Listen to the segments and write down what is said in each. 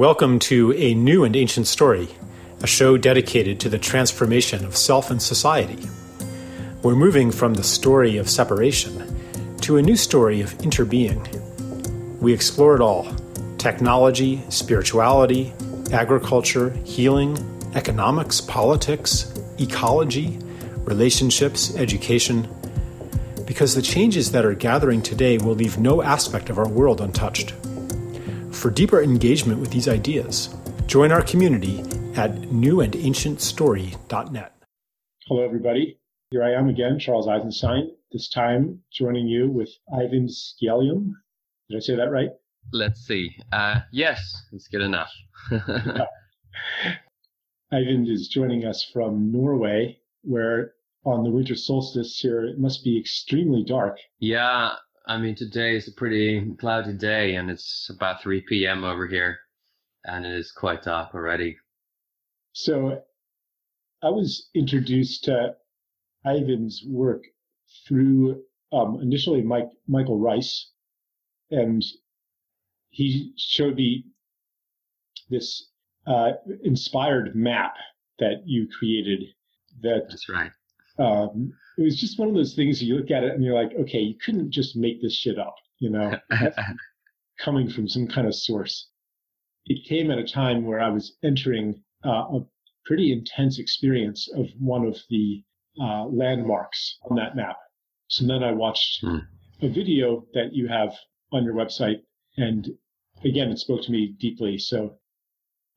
Welcome to A New and Ancient Story, a show dedicated to the transformation of self and society. We're moving from the story of separation to a new story of interbeing. We explore it all technology, spirituality, agriculture, healing, economics, politics, ecology, relationships, education, because the changes that are gathering today will leave no aspect of our world untouched. For deeper engagement with these ideas, join our community at newandancientstory.net. Hello, everybody. Here I am again, Charles Eisenstein, this time joining you with Eivind Skjellum. Did I say that right? Let's see. Uh, yes, it's good enough. Ivan is joining us from Norway, where on the winter solstice here it must be extremely dark. Yeah, I mean, today is a pretty cloudy day, and it's about 3 p.m. over here, and it is quite dark already. So, I was introduced to Eivind's work through um, initially Mike Michael Rice, and he showed me this uh, inspired map that you created. That that's right. Um, it was just one of those things you look at it and you're like, okay, you couldn't just make this shit up, you know, coming from some kind of source. It came at a time where I was entering uh, a pretty intense experience of one of the uh, landmarks on that map. So then I watched hmm. a video that you have on your website, and again, it spoke to me deeply. So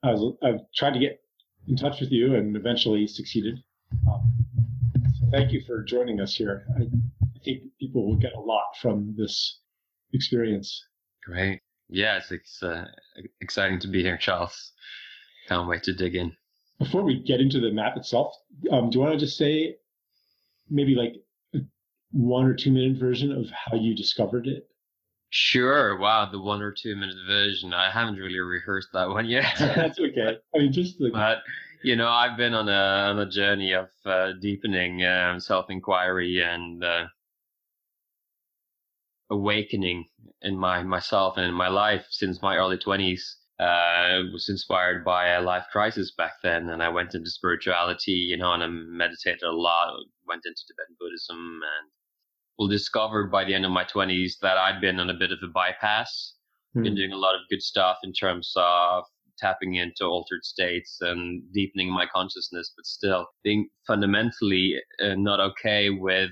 I was I've tried to get in touch with you, and eventually succeeded. Um, thank you for joining us here. I, I think people will get a lot from this experience. Great. Yeah, it's, it's uh, exciting to be here, Charles. Can't wait to dig in. Before we get into the map itself, um, do you want to just say maybe like one or two minute version of how you discovered it? Sure. Wow, the one or two minute version. I haven't really rehearsed that one yet. That's okay. I mean, just like. But you know, I've been on a on a journey of uh, deepening um, self inquiry and uh, awakening in my myself and in my life since my early twenties. Uh, was inspired by a life crisis back then, and I went into spirituality, you know, and I meditated a lot. Went into Tibetan Buddhism, and well, discovered by the end of my twenties that I'd been on a bit of a bypass. Mm. Been doing a lot of good stuff in terms of tapping into altered states and deepening my consciousness, but still being fundamentally uh, not okay with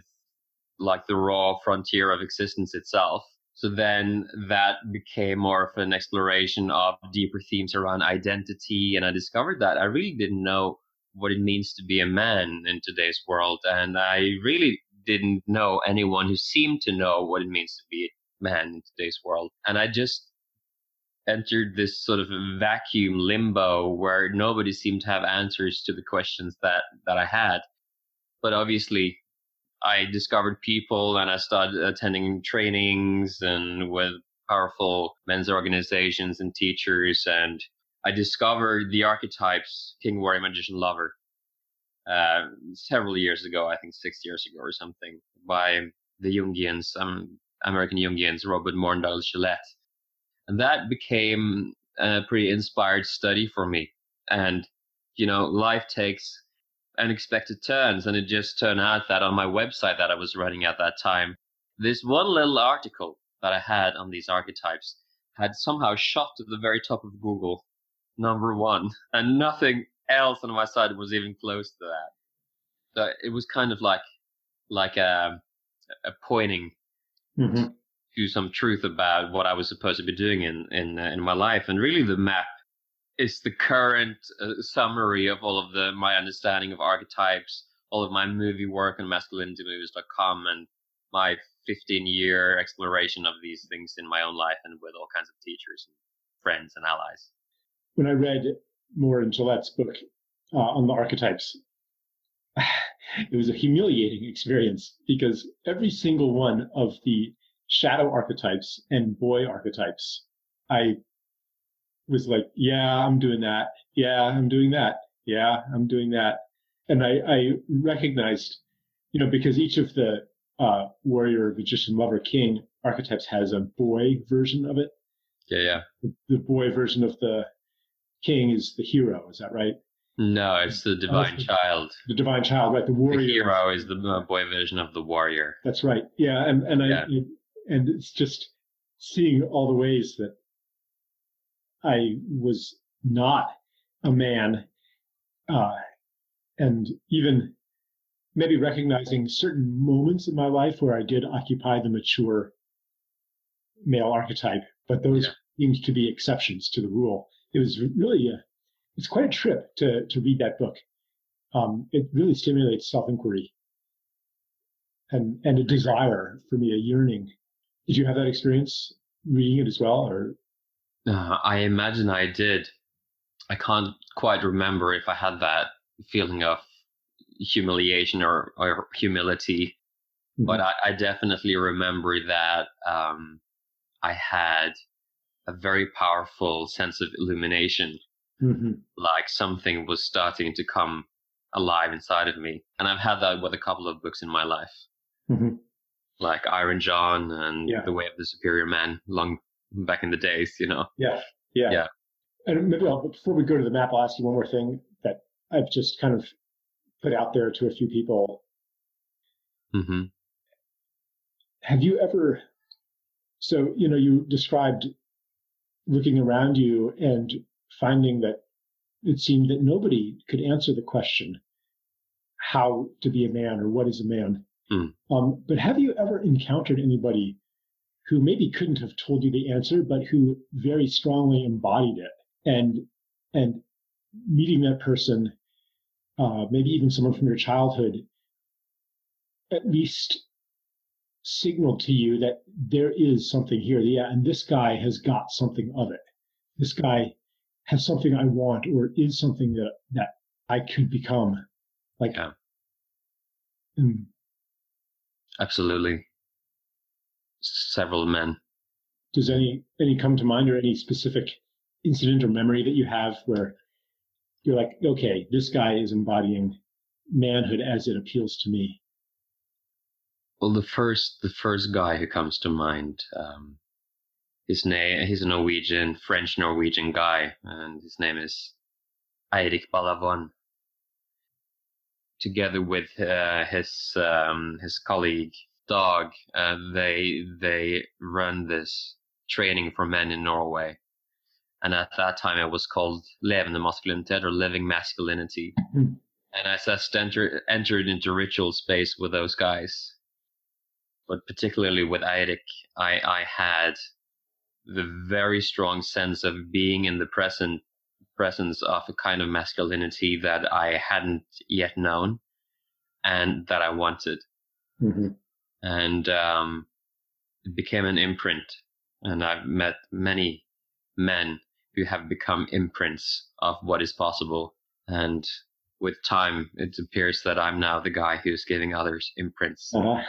like the raw frontier of existence itself. So then that became more of an exploration of deeper themes around identity. And I discovered that I really didn't know what it means to be a man in today's world. And I really didn't know anyone who seemed to know what it means to be a man in today's world. And I just entered this sort of vacuum limbo where nobody seemed to have answers to the questions that that I had. But obviously, I discovered people and I started attending trainings and with powerful men's organizations and teachers, and I discovered the archetypes King, Warrior, Magician, Lover uh, several years ago. I think six years ago or something by the Jungians, um, American Jungians, Robert Morndal Gillette and that became a pretty inspired study for me. And, you know, life takes unexpected turns. And it just turned out that on my website that I was running at that time, this one little article that I had on these archetypes had somehow shot to the very top of Google, number one, and nothing else on my site was even close to that. So it was kind of like, like a, a pointing mm-hmm to some truth about what I was supposed to be doing in in uh, in my life. And really, the map is the current uh, summary of all of the my understanding of archetypes, all of my movie work on masculinitymovies.com, and my 15 year exploration of these things in my own life and with all kinds of teachers and friends and allies. When I read Morin Gillette's book uh, on the archetypes, it was a humiliating experience because every single one of the shadow archetypes and boy archetypes. I was like, yeah, I'm doing that. Yeah, I'm doing that. Yeah, I'm doing that. And I, I recognized, you know, because each of the uh, warrior, magician, lover, king archetypes has a boy version of it. Yeah, yeah. The, the boy version of the king is the hero. Is that right? No, it's the divine the, child. The divine child, right? The warrior. The hero is the boy version of the warrior. That's right. Yeah, and and yeah. And it's just seeing all the ways that I was not a man, uh, and even maybe recognizing certain moments in my life where I did occupy the mature male archetype, but those yeah. seemed to be exceptions to the rule. It was really a, it's quite a trip to to read that book. Um, it really stimulates self inquiry and and a desire for me, a yearning. Did you have that experience reading it as well, or? Uh, I imagine I did. I can't quite remember if I had that feeling of humiliation or, or humility, mm-hmm. but I, I, definitely remember that um, I had a very powerful sense of illumination, mm-hmm. like something was starting to come alive inside of me. And I've had that with a couple of books in my life, mm-hmm. Like Iron John and yeah. The Way of the Superior Man, long back in the days, you know. Yeah, yeah, yeah. And maybe I'll, before we go to the map, I'll ask you one more thing that I've just kind of put out there to a few people. Mm-hmm. Have you ever? So you know, you described looking around you and finding that it seemed that nobody could answer the question how to be a man or what is a man. Mm. Um, but have you ever encountered anybody who maybe couldn't have told you the answer, but who very strongly embodied it? And and meeting that person uh, maybe even someone from your childhood, at least signaled to you that there is something here. Yeah, and this guy has got something of it. This guy has something I want, or is something that that I could become. Like, yeah. Absolutely. Several men. Does any any come to mind, or any specific incident or memory that you have where you're like, okay, this guy is embodying manhood as it appeals to me. Well, the first the first guy who comes to mind, um, his name he's a Norwegian French Norwegian guy, and his name is Eirik Ballavon. Together with uh, his um, his colleague Dag, uh, they they run this training for men in Norway and at that time it was called Levende Maskulinitet or Living Masculinity. Mm-hmm. And I just entered entered into ritual space with those guys. But particularly with Eirik, I, I had the very strong sense of being in the present presence of a kind of masculinity that I hadn't yet known and that I wanted. Mm-hmm. And um, it became an imprint. And I've met many men who have become imprints of what is possible. And with time, it appears that I'm now the guy who's giving others imprints. Uh-huh.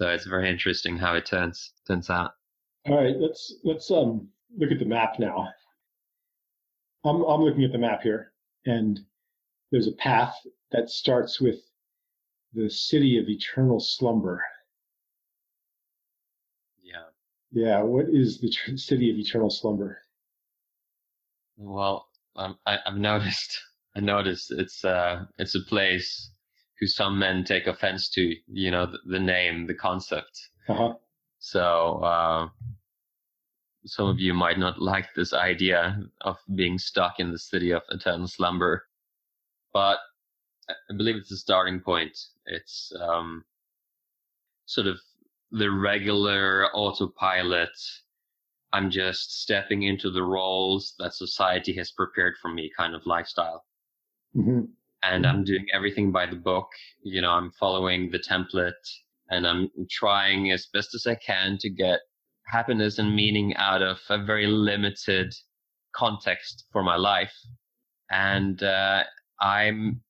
So it's very interesting how it turns turns out. All right, let's let's um look at the map now. I'm I'm looking at the map here, and there's a path that starts with the city of eternal slumber. Yeah. Yeah. What is the tr- city of eternal slumber? Well, um, I, have noticed. I noticed it's uh, it's a place who some men take offense to. You know, the, the name, the concept. Uh-huh. So uh, some of you might not like this idea of being stuck in the city of eternal slumber, but I believe it's a starting point. It's um, sort of the regular autopilot I'm just stepping into the roles that society has prepared for me kind of lifestyle. Mm-hmm. And I'm doing everything by the book. You know, I'm following the template and I'm trying as best as I can to get happiness and meaning out of a very limited context for my life. And uh, I'm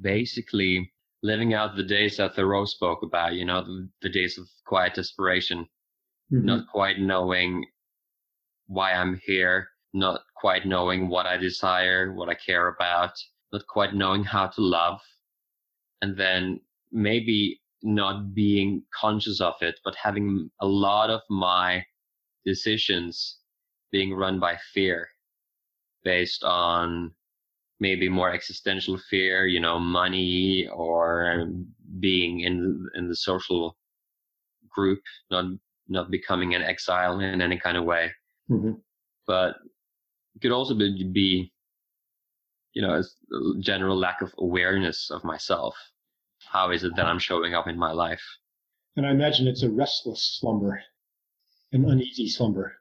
basically living out the days that Thoreau spoke about, you know, the, the days of quiet desperation mm-hmm. not quite knowing why I'm here, not quite knowing what I desire, what I care about, not quite knowing how to love, and then maybe not being conscious of it, but having a lot of my decisions being run by fear. based on maybe more existential fear, you know, money or being in in the social group, not not becoming an exile in any kind of way. Mm-hmm. But it could also be, be, you know, a general lack of awareness of myself. How is it that I'm showing up in my life? And I imagine it's a restless slumber, an uneasy slumber.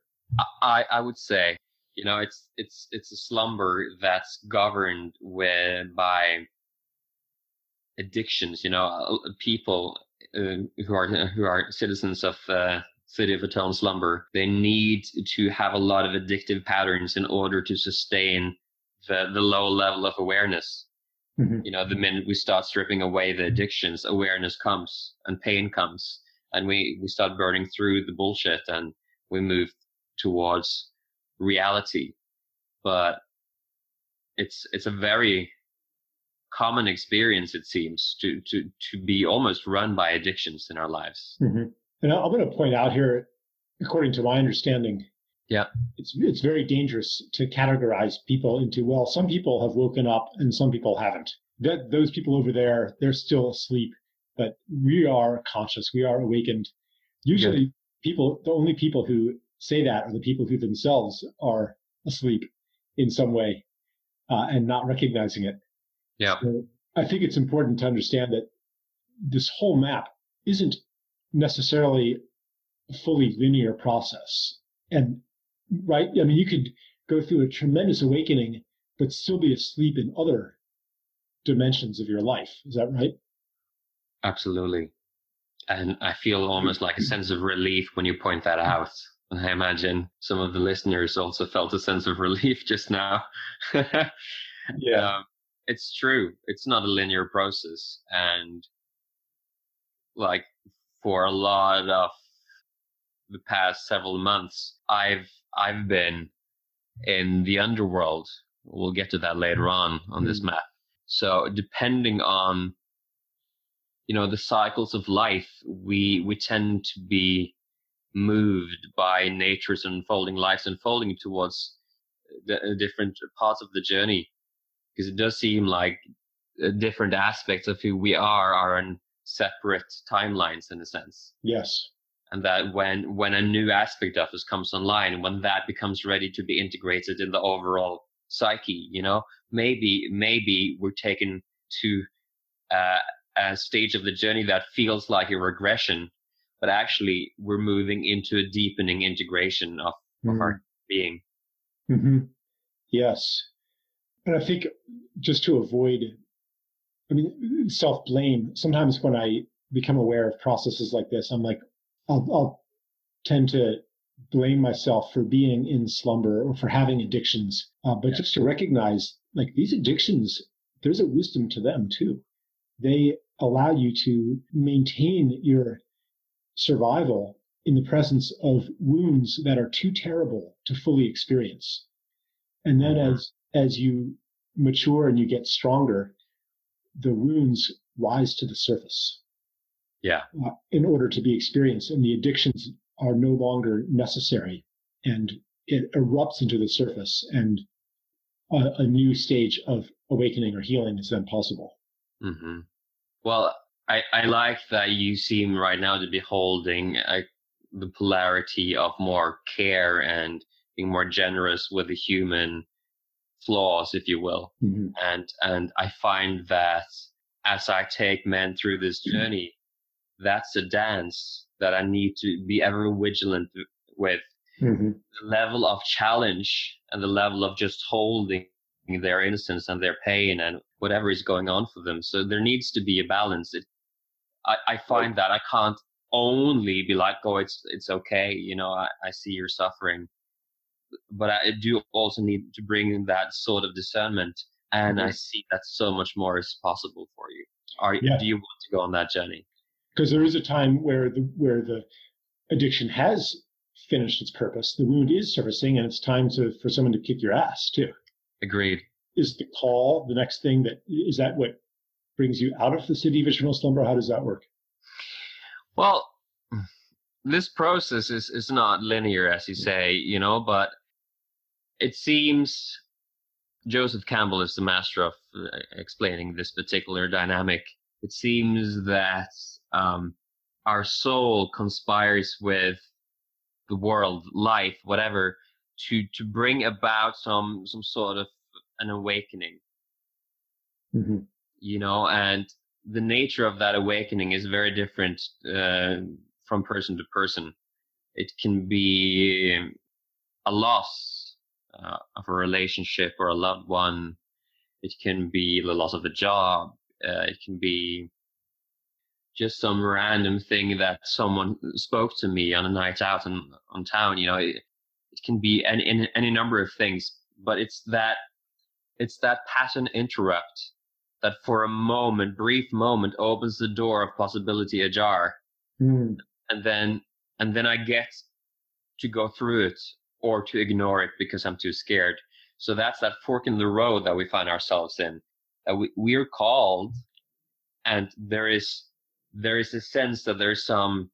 I, I would say you know, it's it's it's a slumber that's governed with by addictions. You know, uh, people uh, who are who are citizens of uh, city of eternal slumber, they need to have a lot of addictive patterns in order to sustain the the low level of awareness. Mm-hmm. You know, the minute we start stripping away the addictions, awareness comes and pain comes, and we we start burning through the bullshit and we move towards reality, but it's it's a very common experience it seems to to to be almost run by addictions in our lives. Mm-hmm. And I'm going to point out here, according to my understanding, yeah, it's it's very dangerous to categorize people into well, some people have woken up and some people haven't. That those people over there, they're still asleep, but we are conscious, we are awakened. Usually, Good. people, the only people who say that are the people who themselves are asleep in some way uh, and not recognizing it. Yeah. So I think it's important to understand that this whole map isn't necessarily a fully linear process. And right, I mean, you could go through a tremendous awakening, but still be asleep in other dimensions of your life. Is that right? Absolutely. And I feel almost like a sense of relief when you point that out. And I imagine some of the listeners also felt a sense of relief just now. yeah. Um, it's true. It's not a linear process. And like for a lot of the past several months, I've, I've been in the underworld. We'll get to that later on on mm. this map. So depending on, you know, the cycles of life, we, we tend to be moved by nature's unfolding life's unfolding towards the uh, different parts of the journey because it does seem like uh, different aspects of who we are are in separate timelines in a sense yes and that when when a new aspect of us comes online when that becomes ready to be integrated in the overall psyche you know maybe maybe we're taken to uh, a stage of the journey that feels like a regression but actually we're moving into a deepening integration of, mm. of our being. Mm-hmm. Yes. And I think just to avoid, I mean, self blame, sometimes when I become aware of processes like this, I'm like, I'll, I'll tend to blame myself for being in slumber or for having addictions. Uh, but just to recognize, like, these addictions, there's a wisdom to them too. They allow you to maintain your survival in the presence of wounds that are too terrible to fully experience. And then mm-hmm. as as you mature and you get stronger, the wounds rise to the surface. Yeah. Uh, in order to be experienced, and the addictions are no longer necessary, and it erupts into the surface, and a, a new stage of awakening or healing is then possible. Mm-hmm. Well, I, I like that you seem right now to be holding a, the polarity of more care and being more generous with the human flaws, if you will. Mm-hmm. And and I find that as I take men through this mm-hmm. journey, that's a dance that I need to be ever vigilant with. Mm-hmm. The level of challenge and the level of just holding their innocence and their pain and whatever is going on for them. So there needs to be a balance. It I, I find that I can't only be like, oh, it's it's okay, you know, I, I see you're suffering, but I do also need to bring in that sort of discernment, and mm-hmm. I see that so much more is possible for you. Are yeah. do you want to go on that journey? Because there is a time where the where the addiction has finished its purpose, the wound is surfacing, and it's time to for someone to kick your ass too. Agreed. Is the call the next thing that is that what brings you out of the city of eternal slumber? How does that work? Well, this process is, is not linear, as you say, you know, but it seems Joseph Campbell is the master of uh, explaining this particular dynamic. It seems that um, our soul conspires with the world, life, whatever, to to bring about some some sort of an awakening. Mm-hmm. You know, and the nature of that awakening is very different uh, from person to person. It can be a loss uh, of a relationship or a loved one. It can be the loss of a job. Uh, it can be just some random thing that someone spoke to me on a night out in, on town. You know, it, it can be any, any number of things, but it's that it's that pattern interrupt that for a moment, brief moment, opens the door of possibility ajar, mm. and then and then I get to go through it or to ignore it because I'm too scared. So that's that fork in the road that we find ourselves in. That we we're called, and there is there is a sense that there's some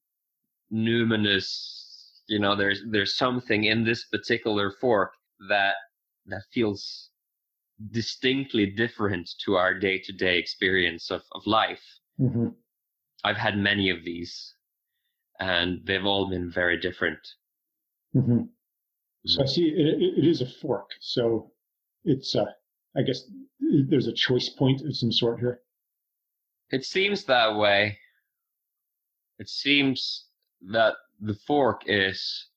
numinous, you know, there's there's something in this particular fork that that feels distinctly different to our day to day experience of, of life. Mm-hmm. I've had many of these, and they've all been very different. Mm-hmm. So I see it, it is a fork. So it's, uh, I guess there's a choice point of some sort here. It seems that way. It seems that the fork is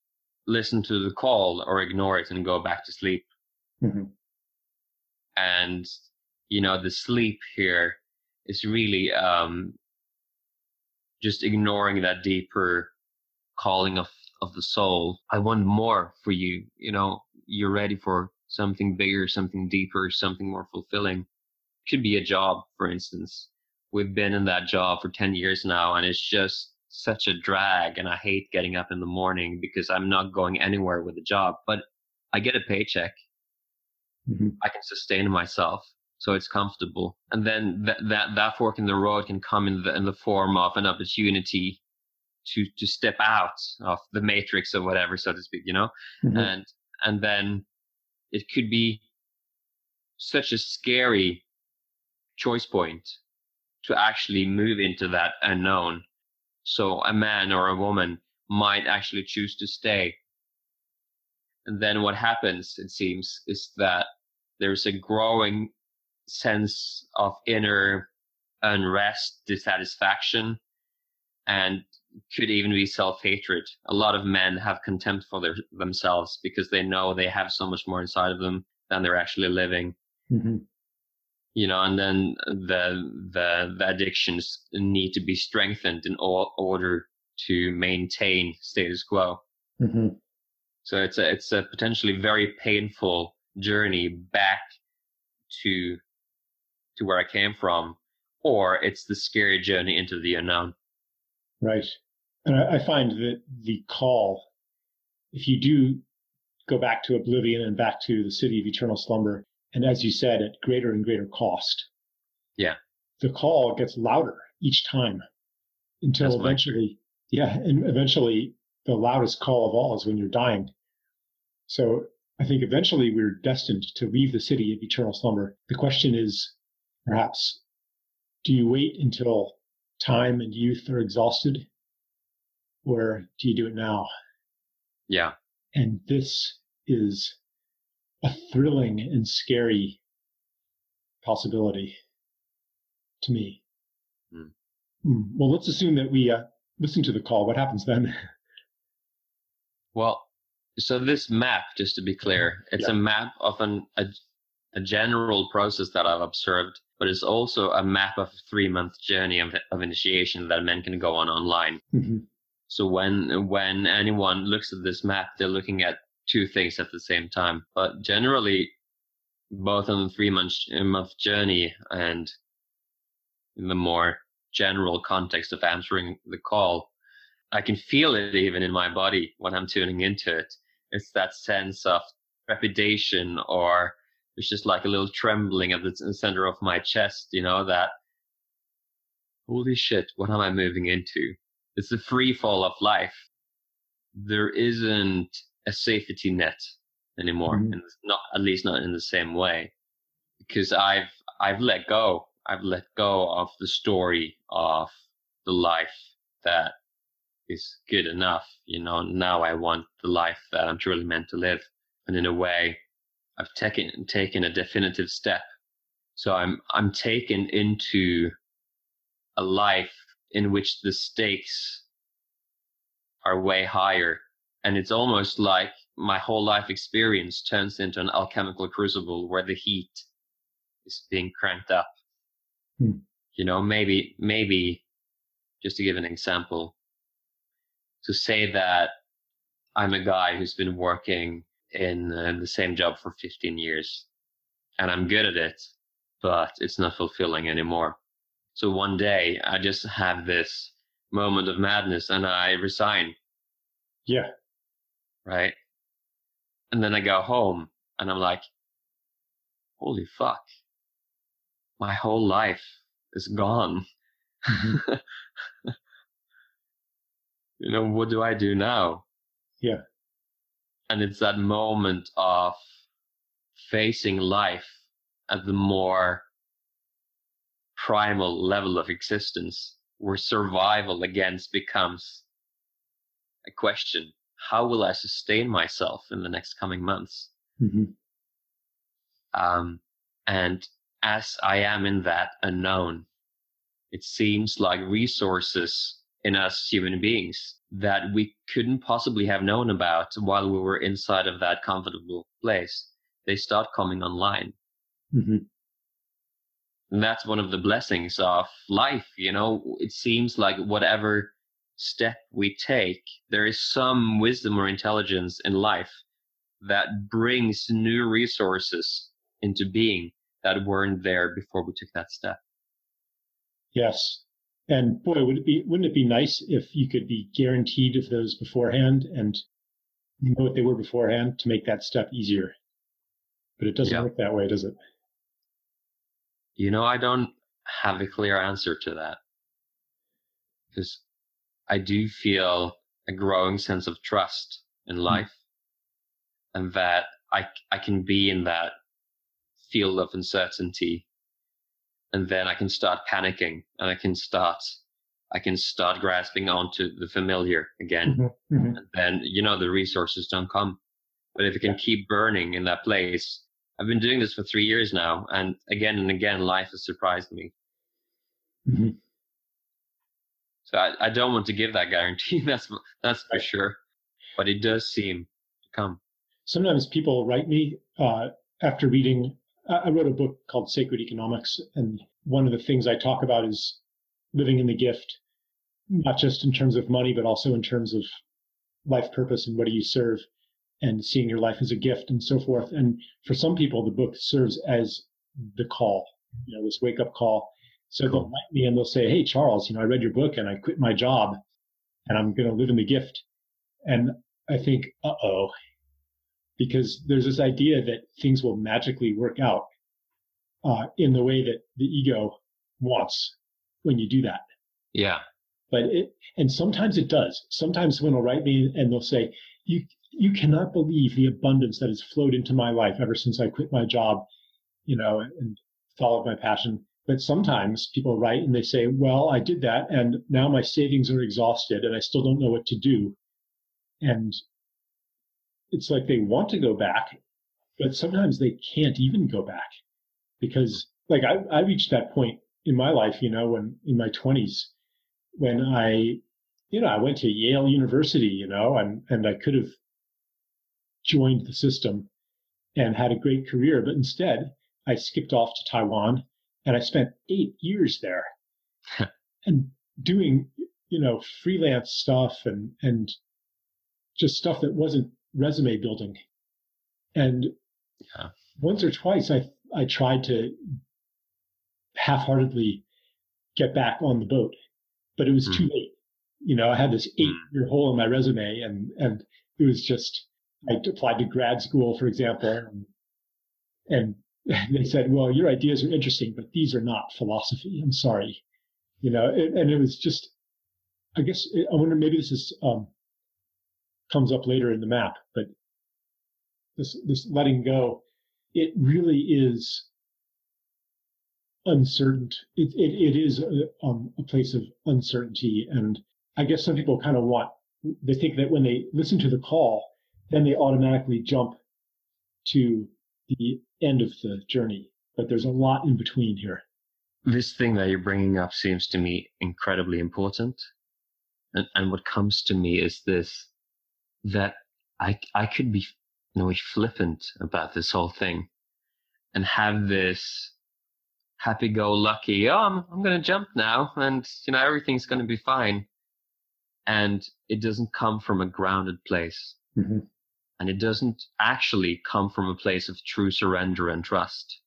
listen to the call or ignore it and go back to sleep. Mm-hmm and you know the sleep here is really um, just ignoring that deeper calling of of the soul. I want more for you. You know, you're ready for something bigger, something deeper, something more fulfilling. Could be a job, for instance. We've been in that job for 10 years now, and it's just such a drag. And I hate getting up in the morning because I'm not going anywhere with the job, but I get a paycheck mm-hmm. I can sustain myself. So it's comfortable. And then that, that, that fork in the road can come in the, in the form of an opportunity to, to step out of the matrix or whatever, so to speak, you know? Mm-hmm. And, and then it could be such a scary choice point to actually move into that unknown. So a man or a woman might actually choose to stay. And then what happens, it seems, is that there's a growing sense of inner unrest, dissatisfaction, and could even be self-hatred. A lot of men have contempt for their, themselves because they know they have so much more inside of them than they're actually living. Mm-hmm. You know, and then the the the addictions need to be strengthened in all, order to maintain status quo. Mm-hmm. So it's a it's a potentially very painful journey back to to where I came from, or it's the scary journey into the unknown. Right. And I, find that the call, if you do go back to oblivion and back to the city of eternal slumber, and as you said, at greater and greater cost. Yeah. The call gets louder each time until That's eventually, yeah, and eventually the loudest call of all is when you're dying. So I think eventually we're destined to leave the city of eternal slumber. The question is perhaps, do you wait until time and youth are exhausted? Or do you do it now? Yeah. And this is a thrilling and scary possibility to me. Mm. Mm. Well, let's assume that we uh, listen to the call. What happens then? Well, so this map, just to be clear, it's yeah. a map of an a, a general process that I've observed, but it's also a map of a three month journey of, of initiation that men can go on online. Mm-hmm. So when when anyone looks at this map, they're looking at two things at the same time. But generally, both on the three month month journey and in the more general context of answering the call, I can feel it even in my body when I'm tuning into it it's that sense of trepidation or it's just like a little trembling at the center of my chest, you know, that holy shit, what am I moving into? It's the free fall of life. There isn't a safety net anymore, mm-hmm. and not at least not in the same way. because I've I've let go. I've let go of the story of the life that is good enough. You know, now I want the life that I'm truly meant to live. And in a way, I've taken taken a definitive step. So I'm I'm taken into a life in which the stakes are way higher. And it's almost like my whole life experience turns into an alchemical crucible where the heat is being cranked up. Hmm. You know, maybe, maybe just to give an example, to say that I'm a guy who's been working in uh, the same job for 15 years and I'm good at it, but it's not fulfilling anymore. So one day I just have this moment of madness and I resign. Yeah. Right. And then I go home and I'm like, holy fuck. My whole life is gone. Mm-hmm. you know, what do I do now? Yeah. And it's that moment of facing life at the more primal level of existence where survival against becomes a question. How will I sustain myself in the next coming months? Mm-hmm. Um, and as I am in that unknown, it seems like resources in us human beings that we couldn't possibly have known about while we were inside of that comfortable place, they start coming online. Mm-hmm. And that's one of the blessings of life. You know, it seems like whatever step we take, there is some wisdom or intelligence in life that brings new resources into being that weren't there before we took that step. Yes. And boy, would it be wouldn't it be nice if you could be guaranteed of those beforehand and know what they were beforehand to make that step easier? But it doesn't yeah. work that way, does it? You know, I don't have a clear answer to that. Because I do feel a growing sense of trust in hmm. life mm. and that I, I can be in that field of uncertainty and then I can start panicking and I can start I can start grasping onto the familiar again. Mm-hmm, mm-hmm. And then, you know, the resources don't come. But if it can yeah. keep burning in that place, I've been doing this for three years now, and again and again, life has surprised me. Mm-hmm. So I, I don't want to give that guarantee. That's that's for sure, but it does seem to come. Sometimes people write me uh, after reading. I wrote a book called Sacred Economics, and one of the things I talk about is living in the gift, not just in terms of money, but also in terms of life purpose and what do you serve and seeing your life as a gift and so forth. And for some people, the book serves as the call, you know, this wake up call. So they'll write me and they'll say, Hey, Charles, you know, I read your book and I quit my job and I'm going to live in the gift. And I think, uh oh, because there's this idea that things will magically work out uh, in the way that the ego wants when you do that. Yeah. But it, and sometimes it does. Sometimes someone will write me and they'll say, you, you cannot believe the abundance that has flowed into my life ever since I quit my job, you know, and followed my passion. But sometimes people write and they say, well, I did that and now my savings are exhausted and I still don't know what to do. And it's like they want to go back, but sometimes they can't even go back because like I, I reached that point in my life, you know, when in my twenties, when I, you know, I went to Yale University, you know, and, and I could have joined the system and had a great career. But instead, I skipped off to Taiwan and I spent eight years there and doing, you know, freelance stuff and, and just stuff that wasn't resume building. And yeah. once or twice I, I tried to half heartedly get back on the boat, but it was mm. too late. You know, I had this eight year hmm. hole in my resume and, and it was just, I applied to grad school, for example, and, and they said, "Well, your ideas are interesting, but these are not philosophy." I'm sorry, you know, and it was just, I guess I wonder maybe this is um, comes up later in the map, but this this letting go, it really is uncertain. It, it, it is a, um, a place of uncertainty. And I guess some people kind of want, they think that when they listen to the call, then they automatically jump to the end of the journey. But there's a lot in between here. This thing that you're bringing up seems to me incredibly important. And, and what comes to me is this that I, I could be know, flippant about this whole thing and have this happy go lucky, oh, I'm, I'm going to jump now and, you know, everything's going to be fine. And it doesn't come from a grounded place. Mm-hmm. And it doesn't actually come from a place of true surrender and trust.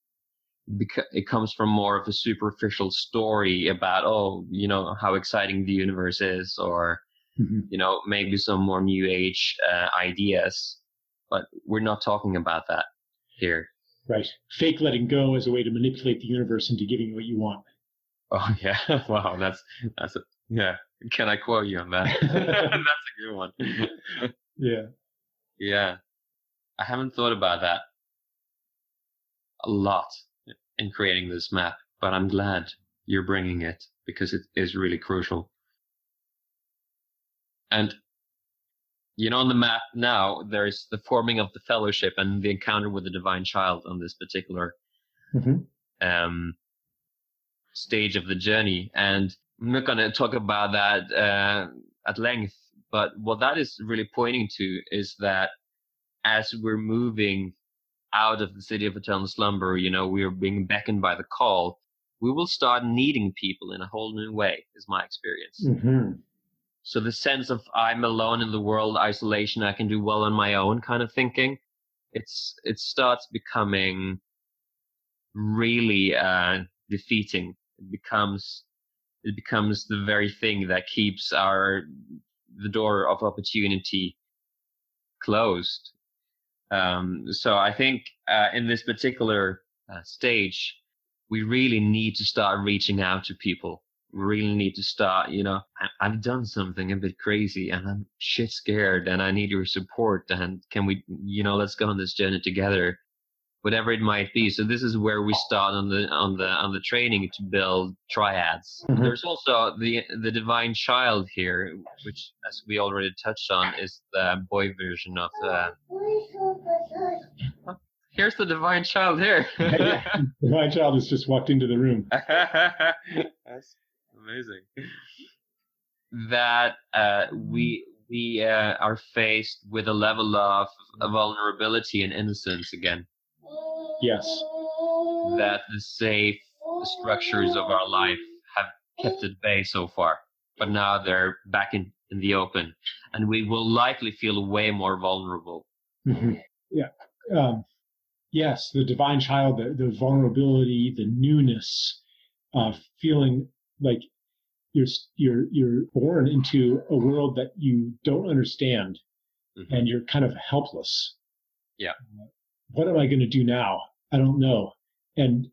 It comes from more of a superficial story about, oh, you know, how exciting the universe is, or, mm-hmm. you know, maybe some more new age uh, ideas. But we're not talking about that here. Right. Fake letting go as a way to manipulate the universe into giving you what you want. Oh yeah. Wow. That's that's a yeah. Can I quote you on that? that's a good one. yeah. Yeah. I haven't thought about that a lot in creating this map, but I'm glad you're bringing it because it is really crucial. And you know, on the map now, there's the forming of the fellowship and the encounter with the divine child on this particular mm-hmm. um, stage of the journey. And I'm not going to talk about that uh, at length, but what that is really pointing to is that as we're moving out of the city of eternal slumber, you know, we're being beckoned by the call, we will start needing people in a whole new way, is my experience. Mm-hmm. So the sense of I'm alone in the world, isolation, I can do well on my own kind of thinking, it's it starts becoming really uh, defeating. It becomes it becomes the very thing that keeps our the door of opportunity closed. Um, so I think uh, in this particular uh, stage, we really need to start reaching out to people We really need to start, you know, I've done something a bit crazy and I'm shit scared and I need your support and can we, you know, let's go on this journey together, whatever it might be. So this is where we start on the, on the, on the training to build triads. Mm-hmm. There's also the, the divine child here, which as we already touched on is the boy version of, uh, Here's the divine child here. divine child has just walked into the room amazing. That uh, we we uh, are faced with a level of, of vulnerability and innocence again. Yes. That the safe structures of our life have kept at bay so far, but now they're back in, in the open, and we will likely feel way more vulnerable. Mm-hmm. Yeah. Um, yes, the divine child, the, the vulnerability, the newness, uh, feeling like you're you're you're born into a world that you don't understand mm-hmm. and you're kind of helpless yeah what am i going to do now? I don't know. And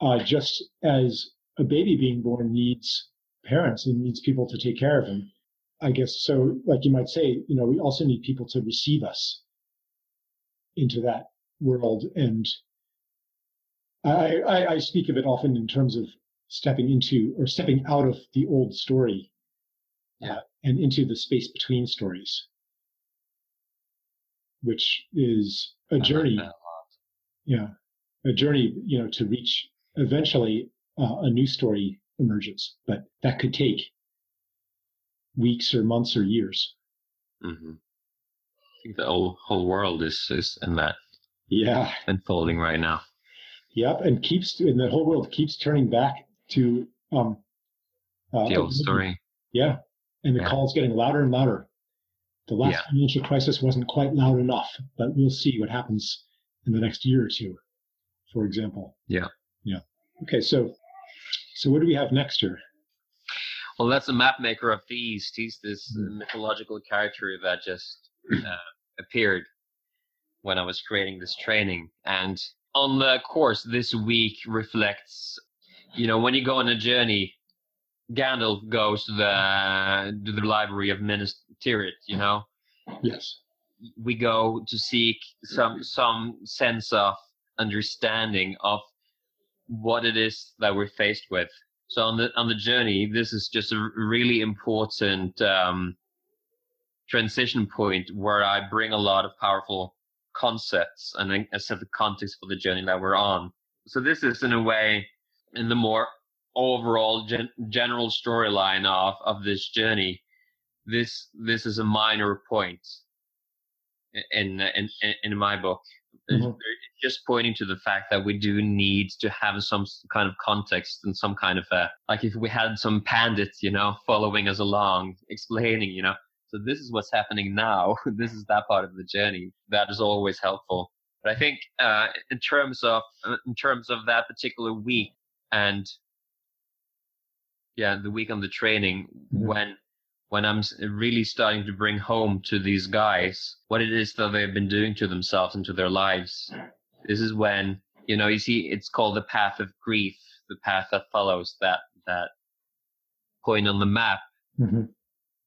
uh, just as a baby being born needs parents and needs people to take care of him i guess so like you might say you know we also need people to receive us into that world. And I, I, I speak of it often in terms of stepping into or stepping out of the old story yeah. uh, and into the space between stories, which is a journey. Like yeah, a journey, you know, to reach eventually uh, a new story emerges, but that could take weeks or months or years. Mm-hmm. I think the whole whole world is is in that yeah unfolding right now. Yep, and keeps and the whole world keeps turning back to um, uh, the old story. Yeah, and the yeah. call's getting louder and louder. The last yeah. financial crisis wasn't quite loud enough, but we'll see what happens in the next year or two, for example. Yeah. Yeah. Okay, so so what do we have next here? Well, that's a map maker of the East. He's this mm-hmm. mythological character that just uh, appeared when I was creating this training. And on the course this week reflects you know, when you go on a journey, Gandalf goes to the to the library of Minas Tirith, you know. Yes. We go to seek some some sense of understanding of what it is that we're faced with. So on the on the journey, this is just a really important um, transition point where I bring a lot of powerful concepts and a set of context for the journey that we're on. So this is in a way in the more overall gen- general storyline of of this journey. This this is a minor point in in in my book. Mm-hmm. Just pointing to the fact that we do need to have some kind of context and some kind of a, like if we had some pandits, you know, following us along, explaining, you know, so this is what's happening now. this is that part of the journey. That is always helpful. But I think uh, in terms of uh, in terms of that particular week and yeah, the week on the training mm-hmm. when when I'm really starting to bring home to these guys what it is that they've been doing to themselves and to their lives. This is when, you know, you see it's called the path of grief, the path that follows that, that point on the map. Mm-hmm.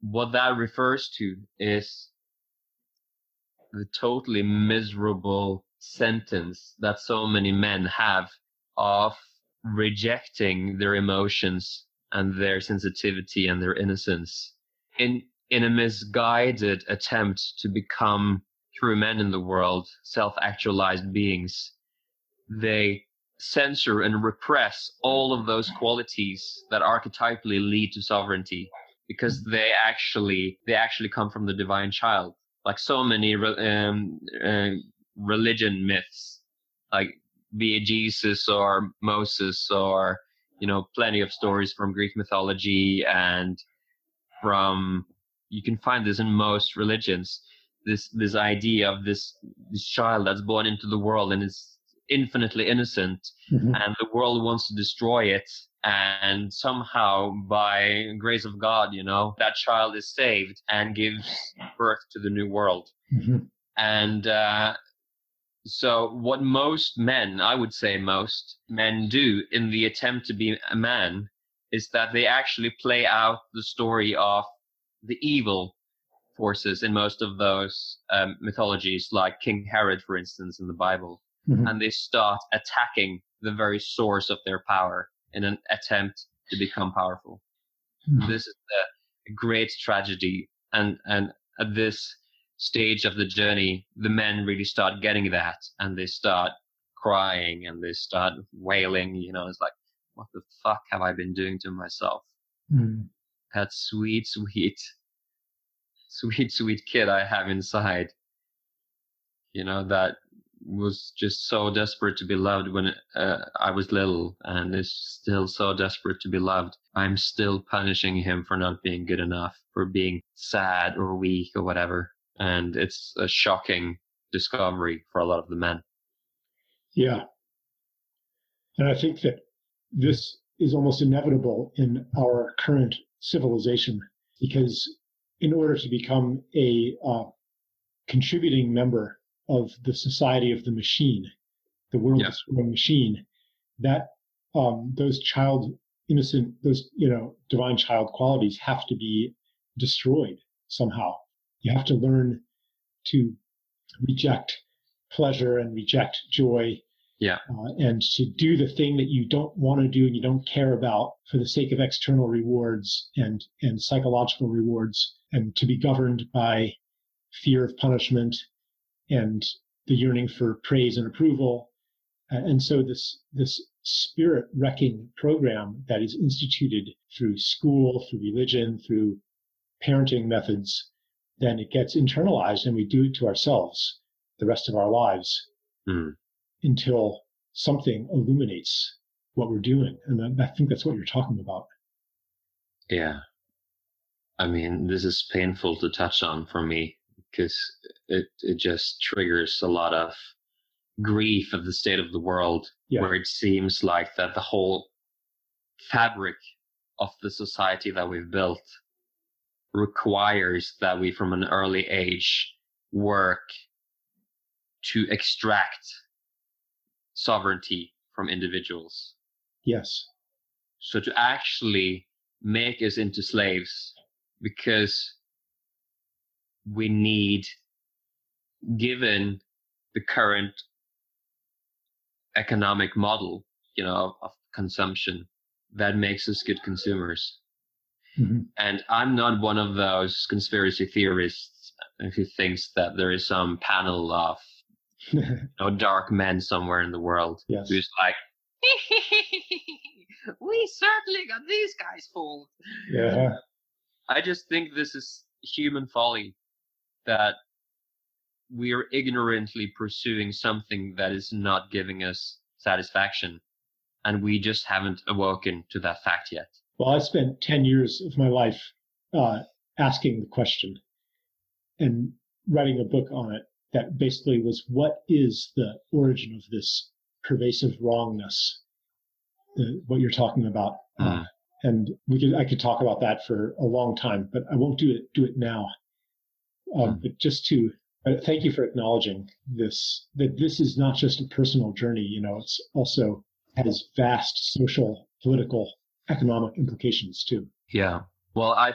What that refers to is the totally miserable sentence that so many men have of rejecting their emotions and their sensitivity and their innocence in in a misguided attempt to become true men in the world, self-actualized beings, they censor and repress all of those qualities that archetypally lead to sovereignty because they actually they actually come from the divine child like so many um, uh, religion myths like be it jesus or moses or you know plenty of stories from greek mythology and from you can find this in most religions this this idea of this this child that's born into the world and is infinitely innocent mm-hmm. and the world wants to destroy it and somehow by grace of god you know that child is saved and gives birth to the new world mm-hmm. and uh, so what most men i would say most men do in the attempt to be a man is that they actually play out the story of the evil forces in most of those um, mythologies, like King Herod, for instance, in the Bible, mm-hmm. and they start attacking the very source of their power in an attempt to become powerful. Mm-hmm. This is a great tragedy, and and this stage of the journey, the men really start getting that, and they start crying and they start wailing. You know, it's like what the fuck have I been doing to myself? Mm. That sweet, sweet, sweet, sweet kid I have inside, you know, that was just so desperate to be loved when uh, I was little and is still so desperate to be loved. I'm still punishing him for not being good enough, for being sad or weak or whatever. And it's a shocking discovery for a lot of the men. Yeah. And I think that this is almost inevitable in our current civilization because in order to become a uh, contributing member of the society of the machine, the world yeah. machine, that um, those child innocent, those you know divine child qualities have to be destroyed somehow. You have to learn to reject pleasure and reject joy yeah. Uh, and to do the thing that you don't want to do and you don't care about for the sake of external rewards and, and psychological rewards, and to be governed by fear of punishment and the yearning for praise and approval. Uh, and so this, this spirit wrecking program that is instituted through school, through religion, through parenting methods, then it gets internalized and we do it to ourselves the rest of our lives. Mm until something illuminates what we're doing. And I think that's what you're talking about. Yeah. I mean, this is painful to touch on for me because it, it just triggers a lot of grief of the state of the world yeah. where it seems like that the whole fabric of the society that we've built requires that we from an early age work to extract sovereignty from individuals. Yes. So to actually make us into slaves because we need, given the current economic model, you know, of consumption that makes us good consumers. Mm-hmm. And I'm not one of those conspiracy theorists who thinks that there is some panel of you know, dark men somewhere in the world yes. who's like, we certainly got these guys fooled. Yeah. I just think this is human folly that we are ignorantly pursuing something that is not giving us satisfaction. And we just haven't awoken to that fact yet. Well, I spent 10 years of my life uh, asking the question and writing a book on it that basically was what is the origin of this pervasive wrongness, the, what you're talking about. Uh, and we could, I could talk about that for a long time, but I won't do it, do it now. Um, mm. But just to uh, thank you for acknowledging this, that this is not just a personal journey, you know, it's also has vast social, political, economic implications too. Yeah. Well, I,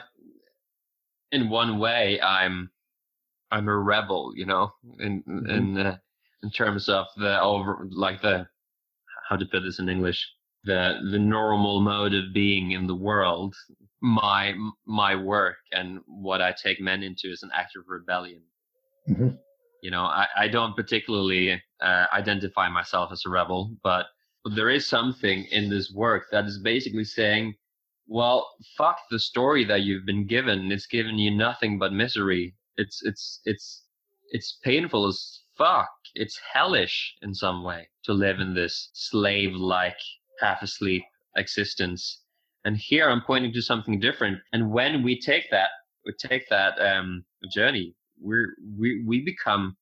in one way, I'm, I'm a rebel, you know, in, mm-hmm. in, uh, in terms of the over, like the, how to put this in English, the, the normal mode of being in the world. My, my work and what I take men into is an act of rebellion. Mm-hmm. You know, I, I don't particularly uh, identify myself as a rebel, but, but there is something in this work that is basically saying, well, fuck the story that you've been given. It's given you nothing but misery. It's it's it's it's painful as fuck. It's hellish in some way to live in this slave-like, half asleep existence. And here I'm pointing to something different. And when we take that, we take that um, journey we're we we become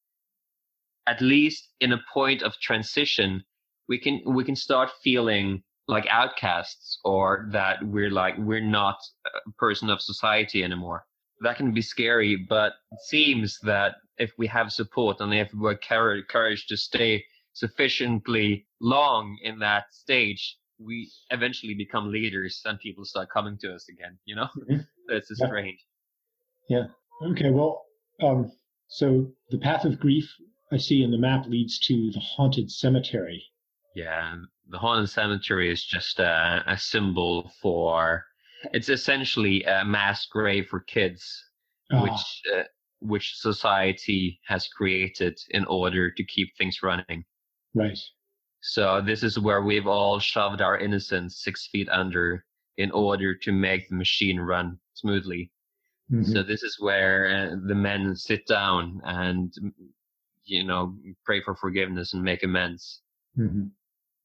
at least in a point of transition we can we can start feeling like outcasts or that we're like we're not a person of society anymore that can be scary but it seems that if we have support and if we have courage to stay sufficiently long in that stage we eventually become leaders and people start coming to us again you know mm-hmm. it's yeah. strange yeah okay well um, so the path of grief I see in the map leads to the haunted cemetery. Yeah, the haunted cemetery is just a, a symbol for. It's essentially a mass grave for kids, ah. which uh, which society has created in order to keep things running. Right. So this is where we've all shoved our innocence six feet under in order to make the machine run smoothly. Mm-hmm. So this is where uh, the men sit down and, you know, pray for forgiveness and make amends. Mm-hmm.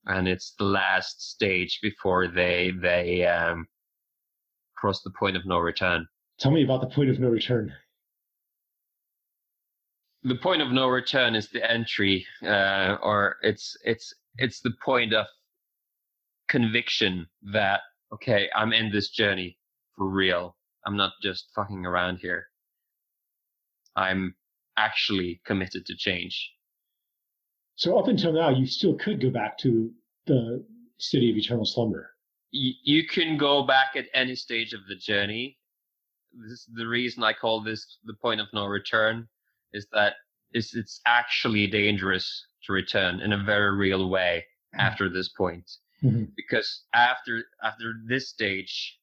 And it's the last stage before they they um, cross the point of no return. Tell me about the point of no return. The point of no return is the entry, uh, or it's it's it's the point of conviction that okay, I'm in this journey for real I'm not just fucking around here. I'm actually committed to change. So up until now, you still could go back to the city of eternal slumber. You can go back at any stage of the journey. This the reason I call this the point of no return is that it's, it's actually dangerous to return in a very real way after this point. Mm-hmm. Because after after this stage,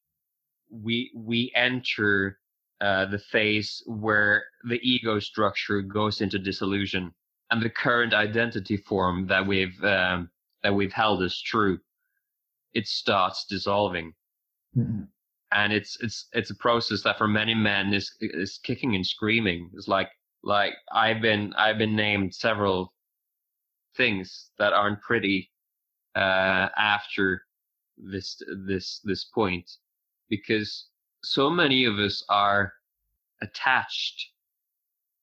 we we enter uh, the phase where the ego structure goes into dissolution, and the current identity form that we've um, that we've held as true, it starts dissolving, mm-hmm. and it's it's it's a process that for many men is is kicking and screaming. It's like like I've been I've been named several things that aren't pretty uh, after this this this point because so many of us are attached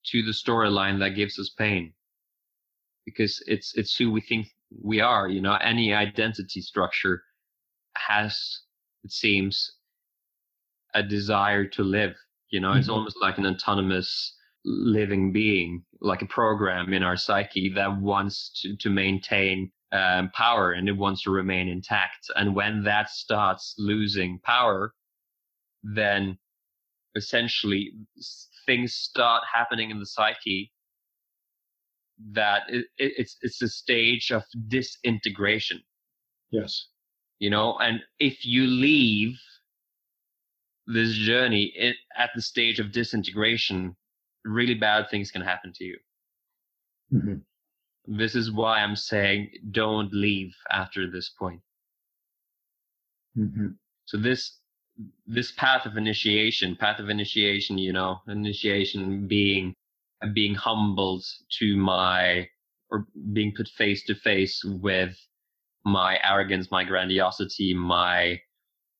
to the storyline that gives us pain because it's it's who we think we are you know? Any identity structure has it seems a desire to live you know? Mm-hmm. it's almost like an autonomous living being like a program in our psyche that wants to, to maintain um, power and it wants to remain intact. And when that starts losing power then essentially things start happening in the psyche that it, it's it's a stage of disintegration Yes. You know, and if you leave this journey it, at the stage of disintegration, really bad things can happen to you. Mm-hmm. This is why I'm saying don't leave after this point. Mm-hmm. So this this path of initiation, path of initiation, you know, initiation being being humbled to my or being put face to face with my arrogance, my grandiosity, my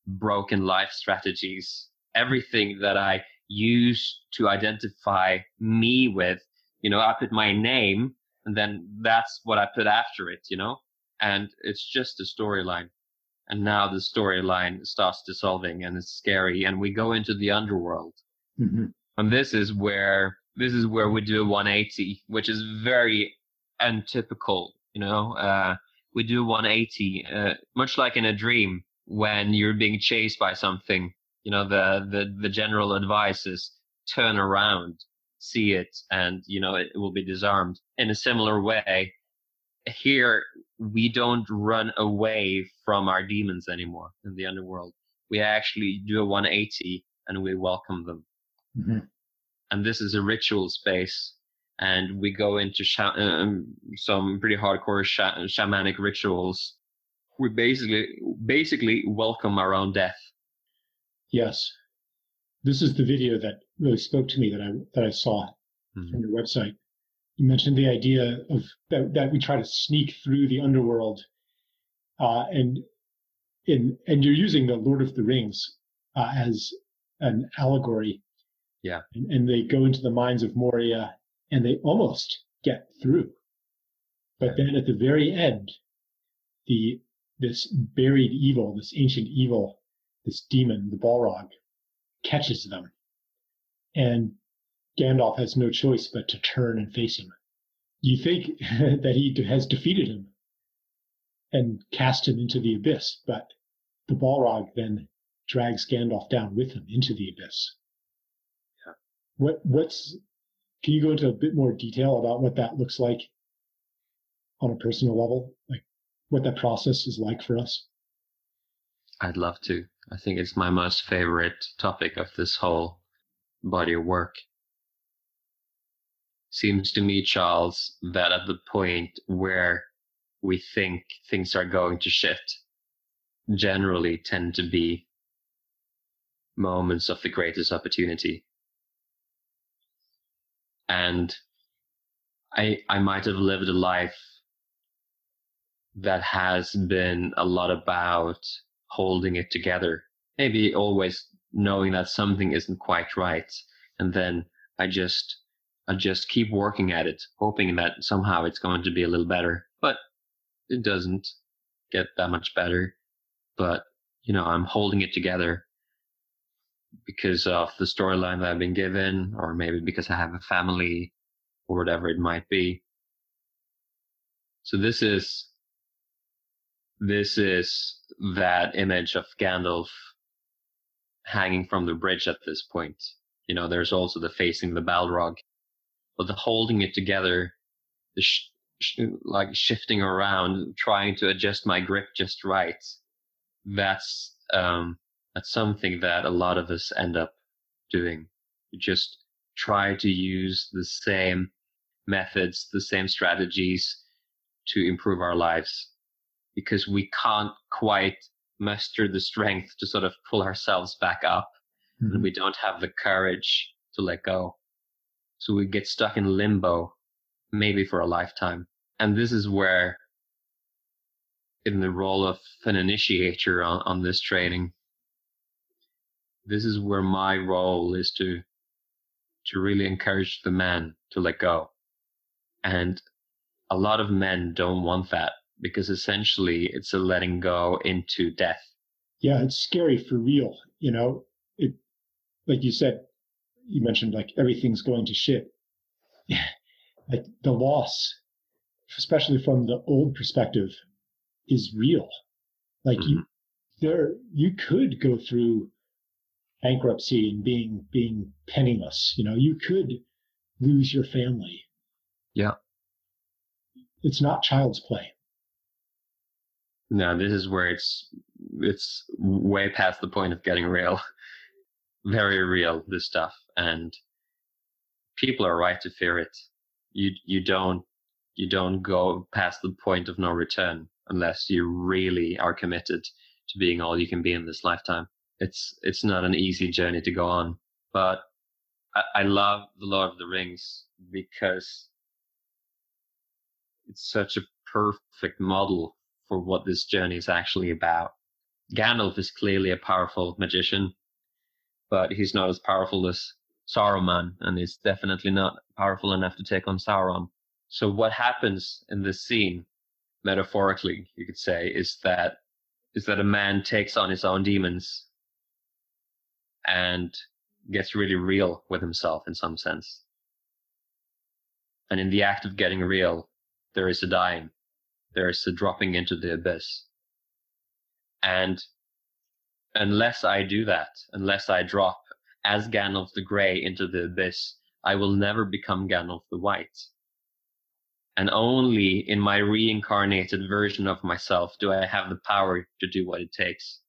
broken life strategies, everything that I use to identify me with, you know, I put my name and then that's what I put after it, you know, and it's just a storyline. And now the storyline starts dissolving and it's scary and we go into the underworld. Mm-hmm. And this is where, this is where we do a 180, which is very untypical, you know, uh, we do 180, uh, much like in a dream when you're being chased by something. You know, the, the, the general advice is turn around, see it, and, you know, it, it will be disarmed. In a similar way, here we don't run away from our demons anymore in the underworld. We actually do a 180 and we welcome them. Mm-hmm. And this is a ritual space and we go into um, some pretty hardcore sh- shamanic rituals. We basically basically welcome our own death. Yes, this is the video that really spoke to me that I that I saw mm-hmm. from your website. You mentioned the idea of that, that we try to sneak through the underworld, uh, and in and you're using the Lord of the Rings uh, as an allegory. Yeah, and, and they go into the mines of Moria and they almost get through. But then at the very end, the this buried evil, this ancient evil, this demon, the Balrog, catches them. And Gandalf has no choice but to turn and face him. You think that he has defeated him and cast him into the abyss, but the Balrog then drags Gandalf down with him into the abyss. What what's can you go into a bit more detail about what that looks like on a personal level? Like what that process is like for us? I'd love to. I think it's my most favorite topic of this whole body of work. Seems to me, Charles, that at the point where we think things are going to shift, generally tend to be moments of the greatest opportunity and I I might have lived a life that has been a lot about holding it together. Maybe always knowing that something isn't quite right, and then I just I just keep working at it, hoping that somehow it's going to be a little better. But it doesn't get that much better. But you know, I'm holding it together because of the storyline that I've been given, or maybe because I have a family, or whatever it might be. So this is this is that image of Gandalf hanging from the bridge at this point. You know, there's also the facing the Balrog, but the holding it together, the sh- sh- like shifting around, trying to adjust my grip just right. That's um, that's something that a lot of us end up doing. We just try to use the same methods, the same strategies to improve our lives because we can't quite muster the strength to sort of pull ourselves back up mm-hmm. and we don't have the courage to let go. So we get stuck in limbo, maybe for a lifetime. And this is where in the role of an initiator on, on this training, this is where my role is to to really encourage the man to let go. And a lot of men don't want that because essentially it's a letting go into death. Yeah, it's scary for real. You know, it like you said, you mentioned like everything's going to shit. like the loss, especially from the old perspective, is real. Like mm-hmm. you there you could go through bankruptcy and being being penniless. You know, you could lose your family. Yeah. It's not child's play. No, this is where it's it's way past the point of getting real. Very real, this stuff. And people are right to fear it. You you don't you don't go past the point of no return unless you really are committed to being all you can be in this lifetime. It's it's not an easy journey to go on. But I, I love the Lord of the Rings because it's such a perfect model for what this journey is actually about. Gandalf is clearly a powerful magician, but he's not as powerful as Saruman, and he's definitely not powerful enough to take on Sauron. So what happens in this scene, metaphorically, you could say, is that is that a man takes on his own demons and gets really real with himself in some sense. And in the act of getting real, there is a dying, there is a dropping into the abyss. And unless I do that, unless I drop as Gandalf the Grey into the abyss, I will never become Gandalf the White. And only in my reincarnated version of myself do I have the power to do what it takes.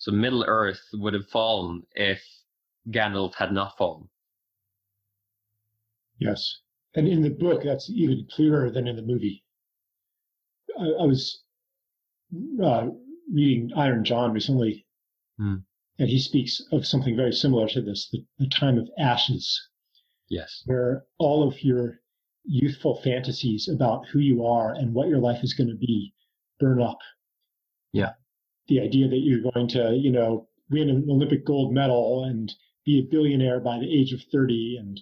So Middle Earth would have fallen if Gandalf had not fallen. Yes. And in the book, that's even clearer than in the movie. I, I was uh, reading Iron John recently, Hmm. and he speaks of something very similar to this the, the time of ashes, Yes. where all of your youthful fantasies about who you are and what your life is going to be burn up. Yeah. The idea that you're going to, you know, win an Olympic gold medal and be a billionaire by the age of 30 and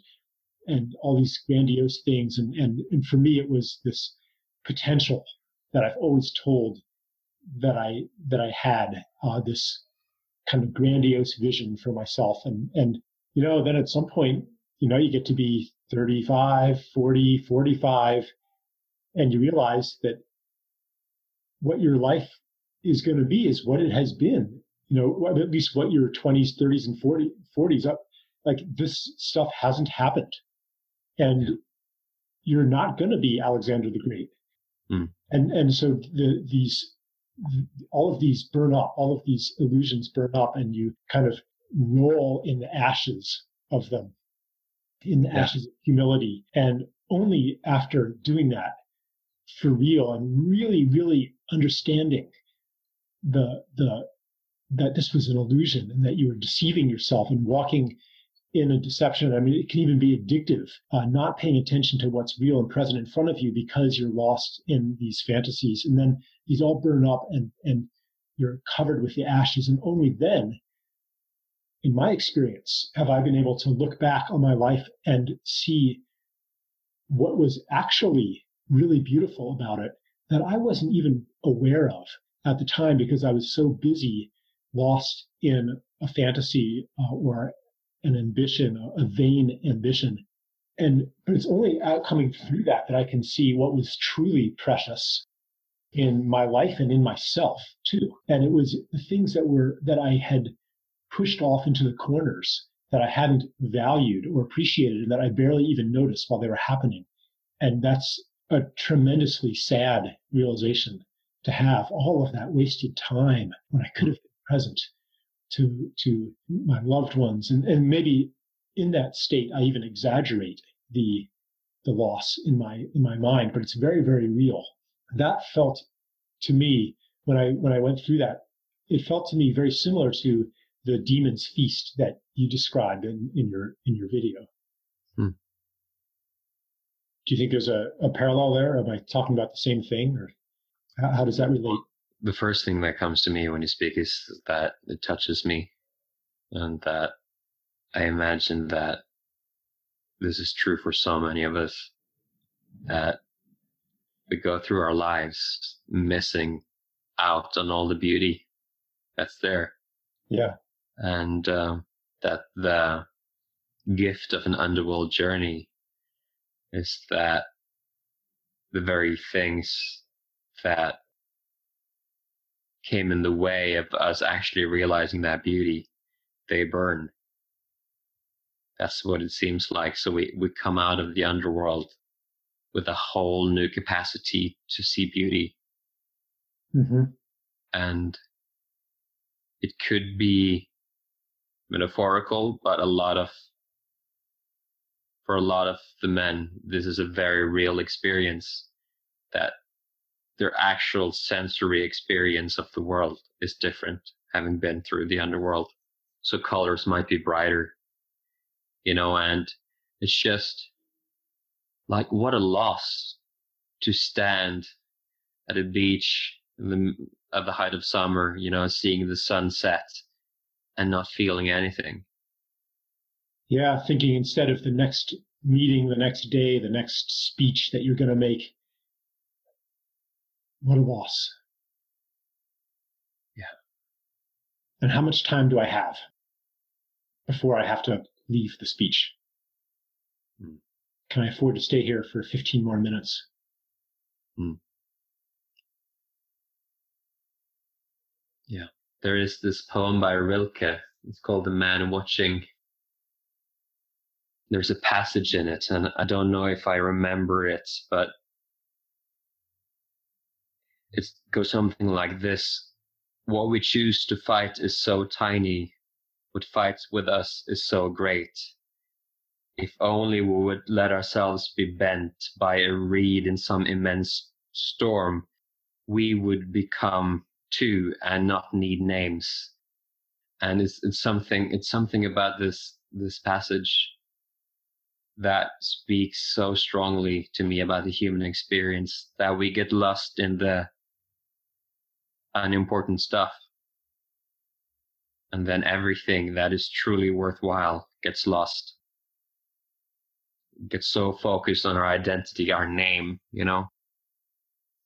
and all these grandiose things. And and, and for me it was this potential that I've always told that I that I had uh, this kind of grandiose vision for myself. And and you know then at some point you know you get to be 35 40 45 and you realize that what your life is going to be is what it has been you know at least what your 20s 30s and 40, 40s up like this stuff hasn't happened and you're not going to be alexander the great Mm. and and so the these all of these burn up all of these illusions burn up and you kind of roll in the ashes of them in the Yeah. ashes of humility and only after doing that for real and really really understanding the the that this was an illusion and that you were deceiving yourself and walking in a deception. I mean, it can even be addictive, uh, not paying attention to what's real and present in front of you because you're lost in these fantasies. And then these all burn up and, and you're covered with the ashes. And only then, in my experience, have I been able to look back on my life and see what was actually really beautiful about it that I wasn't even aware of at the time because I was so busy, lost in a fantasy uh, or an ambition, a, vain ambition. And but it's only out coming through that that I can see what was truly precious in my life and in myself too. And it was the things that were that I had pushed off into the corners that I hadn't valued or appreciated and that I barely even noticed while they were happening. And that's a tremendously sad realization to have all of that wasted time when I could have been present to to my loved ones and, and maybe in that state I even exaggerate the the loss in my in my mind, but it's very, very real. That felt to me when I when I went through that, it felt to me very similar to the demon's feast that you described in, in your in your video. Hmm. Do you think there's a, a parallel there? Am I talking about the same thing or how, how does that relate? The first thing that comes to me when you speak is that it touches me and that I imagine that this is true for so many of us that we go through our lives missing out on all the beauty that's there Yeah. and um, that the gift of an underworld journey is that the very things that came in the way of us actually realizing that beauty they burn. That's what it seems like. So we, we come out of the underworld with a whole new capacity to see beauty. Mm-hmm. And it could be metaphorical, but a lot of, for a lot of the men, this is a very real experience that their actual sensory experience of the world is different, having been through the underworld. So colors might be brighter, you know, and it's just like what a loss to stand at a beach the, at the height of summer, you know, seeing the sunset and not feeling anything. Yeah, thinking instead of the next meeting, the next day, the next speech that you're going to make, what a loss. Yeah. And how much time do I have before I have to leave the speech? Hmm. Can I afford to stay here for 15 more minutes? Hmm. Yeah. There is this poem by Rilke. It's called The Man Watching. There's a passage in it, and I don't know if I remember it, but it goes something like this. What we choose to fight is so tiny. What fights with us is so great. If only we would let ourselves be bent by a reed in some immense storm, we would become two and not need names. And it's, it's something, it's something about this, this passage that speaks so strongly to me about the human experience that we get lost in the unimportant stuff. And then everything that is truly worthwhile gets lost. Get so focused on our identity, our name, you know,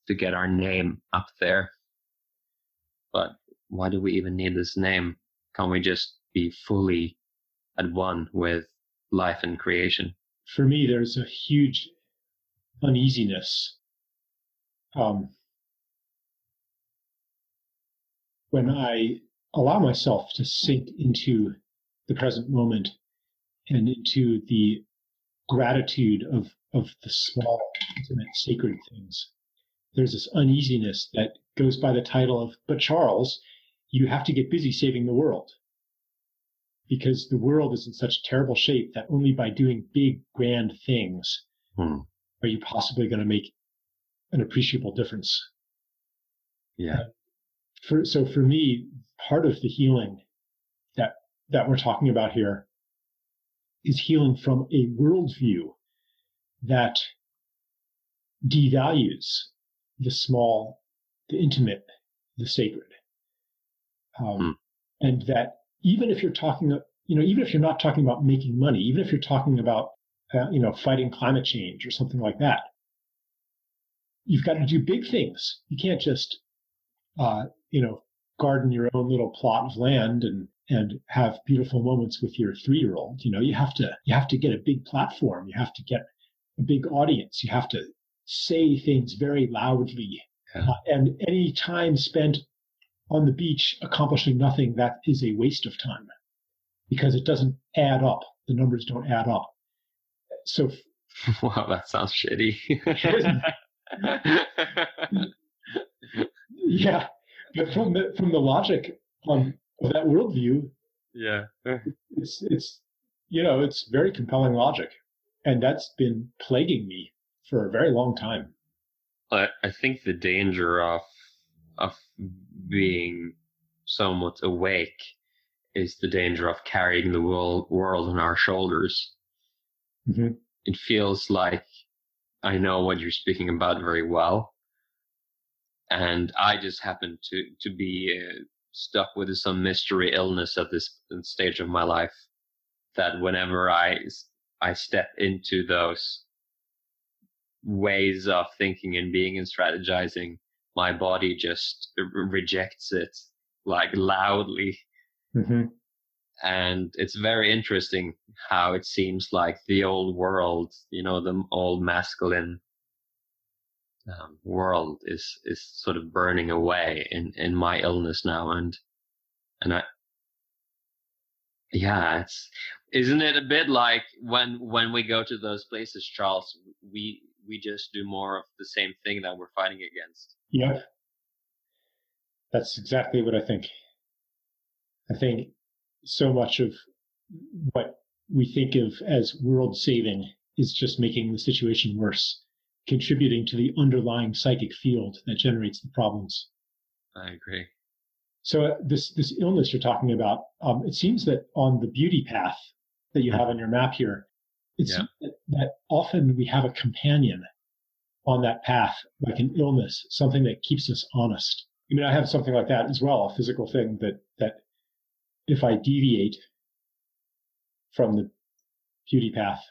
to get our name up there. But why do we even need this name? Can't we just be fully at one with life and creation? For me, there's a huge uneasiness um, when I allow myself to sink into the present moment and into the gratitude of, of the small, intimate, sacred things, there's this uneasiness that goes by the title of, but Charles, you have to get busy saving the world. Because the world is in such terrible shape that only by doing big, grand things hmm. are you possibly going to make an appreciable difference. Yeah for, so for me, part of the healing that that we're talking about here is healing from a worldview that devalues the small, the intimate, the sacred, um, hmm. and that even if you're talking, you know, even if you're not talking about making money, even if you're talking about, uh, you know, fighting climate change or something like that, you've got to do big things. You can't just uh, you know, garden your own little plot of land and and have beautiful moments with your three year old. You know, you have to you have to get a big platform. You have to get a big audience. You have to say things very loudly. Yeah. Uh, and any time spent on the beach accomplishing nothing, that is a waste of time because it doesn't add up. The numbers don't add up. So, wow, that sounds shitty. yeah, but from the from the logic um, of that worldview, yeah, it's it's you know it's very compelling logic, and that's been plaguing me for a very long time. I I think the danger of of being somewhat awake is the danger of carrying the world world on our shoulders. Mm-hmm. It feels like I know what you're speaking about very well, and I just happened to to be uh, stuck with some mystery illness at this stage of my life. That whenever I I step into those ways of thinking and being and strategizing, my body just rejects it like loudly. Mm-hmm. And it's very interesting how it seems like the old world, you know, the old masculine um, world is is sort of burning away in in my illness now and and i yeah it's isn't it a bit like when when we go to those places charles we we just do more of the same thing that we're fighting against? Yeah. That's exactly what I think. I think so much of what we think of as world saving is just making the situation worse, contributing to the underlying psychic field that generates the problems. I agree. So uh, this this illness you're talking about, um, it seems that on the beauty path that you have on your map here, it's Yeah. that, that often we have a companion on that path, like an illness, something that keeps us honest. I mean, I have something like that as well, a physical thing that that if I deviate from the beauty path,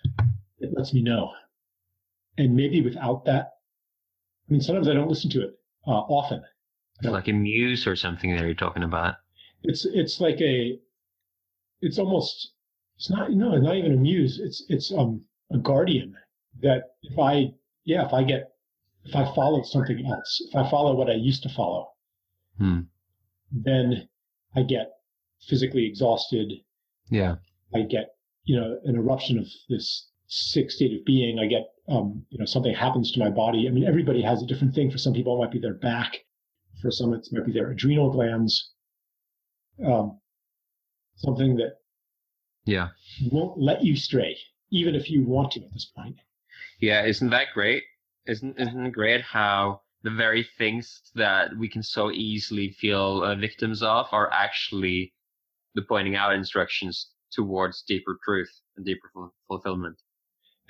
it lets me know. And maybe without that, I mean, sometimes I don't listen to it uh, often. It's like a muse or something that you're talking about. It's it's like a, it's almost it's not no not even a muse. It's it's um a guardian that if I yeah if I get if I follow something else if I follow what I used to follow, Hmm. then I get physically exhausted. Yeah. I get you know an eruption of this sick state of being. I get um you know something happens to my body. I mean everybody has a different thing. For some people it might be their back. For some it might be their adrenal glands. Um, something that Yeah. won't let you stray, even if you want to at this point. Yeah, isn't that great? Isn't isn't it great how the very things that we can so easily feel uh, victims of are actually the pointing out instructions towards deeper truth and deeper ful- fulfillment.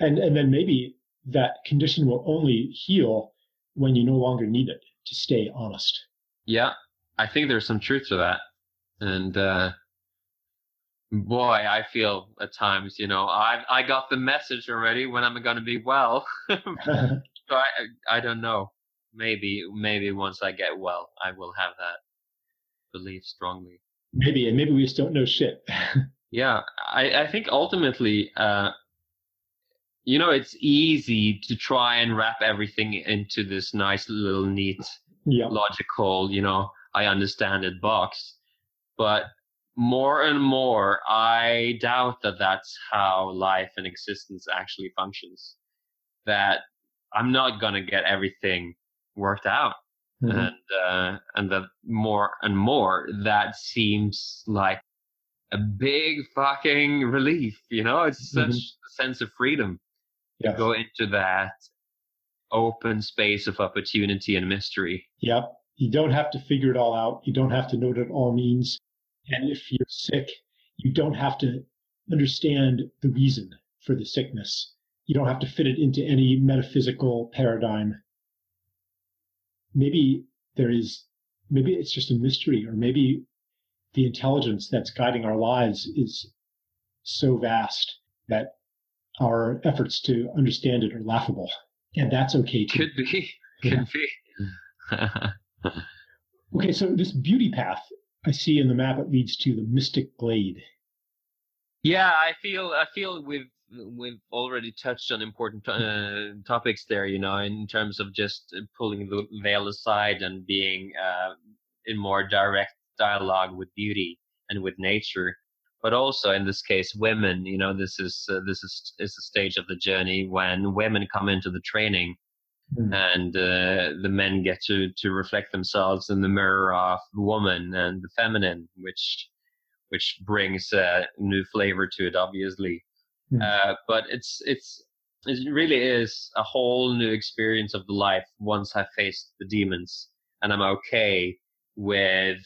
And and then maybe that condition will only heal when you no longer need it to stay honest. Yeah, I think there's some truth to that, and uh, boy, I feel at times, you know, I I got the message already when I'm going to be well. So I I don't know. Maybe maybe once I get well, I will have that belief strongly. maybe, and maybe we just don't know shit. Yeah, I I think ultimately, uh, you know, it's easy to try and wrap everything into this nice little neat yeah. logical, you know, I understand it box. But more and more, I doubt that that's how life and existence actually functions. That I'm not gonna get everything worked out, Mhm. and uh, and that more and more that seems like a big fucking relief. You know, it's such Mhm. a sense of freedom To go into that open space of opportunity and mystery. Yep. You don't have to figure it all out. You don't have to know what it all means. And if you're sick, you don't have to understand the reason for the sickness. You don't have to fit it into any metaphysical paradigm. Maybe there is, maybe it's just a mystery, or maybe the intelligence that's guiding our lives is so vast that our efforts to understand it are laughable. And that's okay too. Could be. Could be. Okay, so this beauty path I see in the map it leads to the Mystic Glade. yeah, I feel I feel we've we've already touched on important uh, topics there. You know, in terms of just pulling the veil aside and being uh, in more direct dialogue with beauty and with nature. But also in this case, women. You know, this is uh, this is is a stage of the journey when women come into the training Hmm. and uh, the men get to to reflect themselves in the mirror of the woman and the feminine, which which brings a new flavor to it, obviously. Hmm. Uh, but it's it's it really is a whole new experience of the life once I faced the demons, and I'm okay with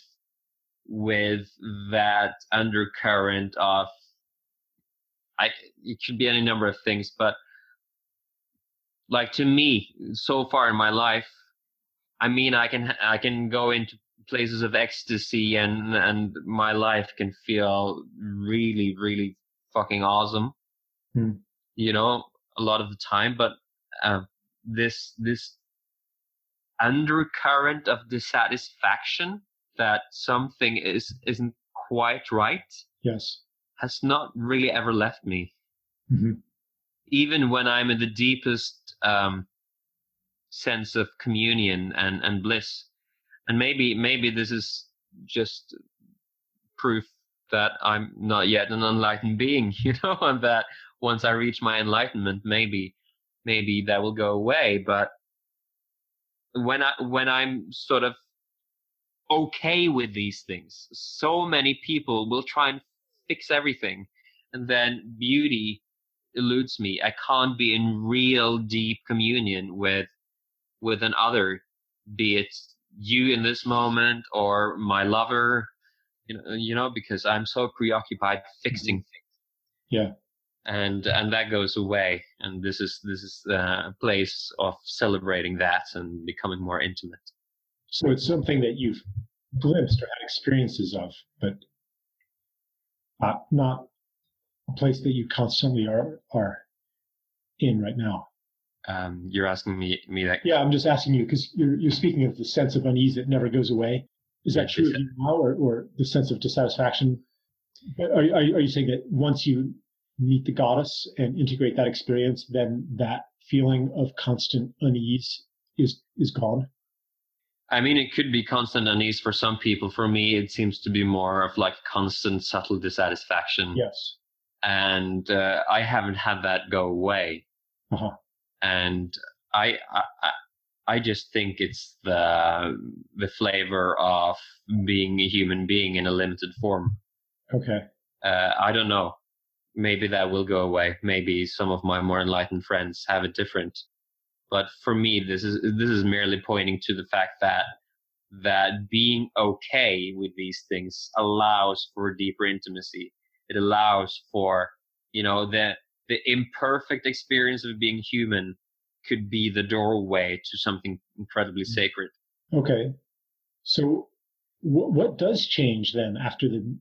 with that undercurrent of I it could be any number of things, but like to me so far in my life i mean i can i can go into places of ecstasy and and my life can feel really really fucking awesome Hmm. you know a lot of the time but uh, this this undercurrent of dissatisfaction that something is isn't quite right Yes. has not really ever left me hmm even when I'm in the deepest um, sense of communion and, and bliss. And maybe maybe this is just proof that I'm not yet an enlightened being, you know, and that once I reach my enlightenment, maybe maybe that will go away. But when I when I'm sort of okay with these things. So many people will try and fix everything, and then beauty eludes me. I can't be in real deep communion with with an other, be it you in this moment or my lover, you know, you know, because I'm so preoccupied fixing mm-hmm. things. Yeah. And and that goes away, and this is this is a place of celebrating that and becoming more intimate. So it's something that you've glimpsed or had experiences of, but not not a place that you constantly are are in right now. Um, you're asking me me that. Yeah, I'm just asking you because you're you're speaking of the sense of unease that never goes away. Is that true now, or, or the sense of dissatisfaction? Are, are, are you saying that once you meet the goddess and integrate that experience, then that feeling of constant unease is is gone? I mean, it could be constant unease for some people. For me, it seems to be more of like constant, subtle dissatisfaction. Yes. And uh, I haven't had that go away. Uh-huh. And I, I, I just think it's the the flavor of being a human being in a limited form. Okay. Uh, I don't know. Maybe that will go away. Maybe some of my more enlightened friends have it different. But for me, this is this is merely pointing to the fact that that being okay with these things allows for deeper intimacy. It allows for you know the the imperfect experience of being human could be the doorway to something incredibly mm. sacred. Okay, so w- what does change then after the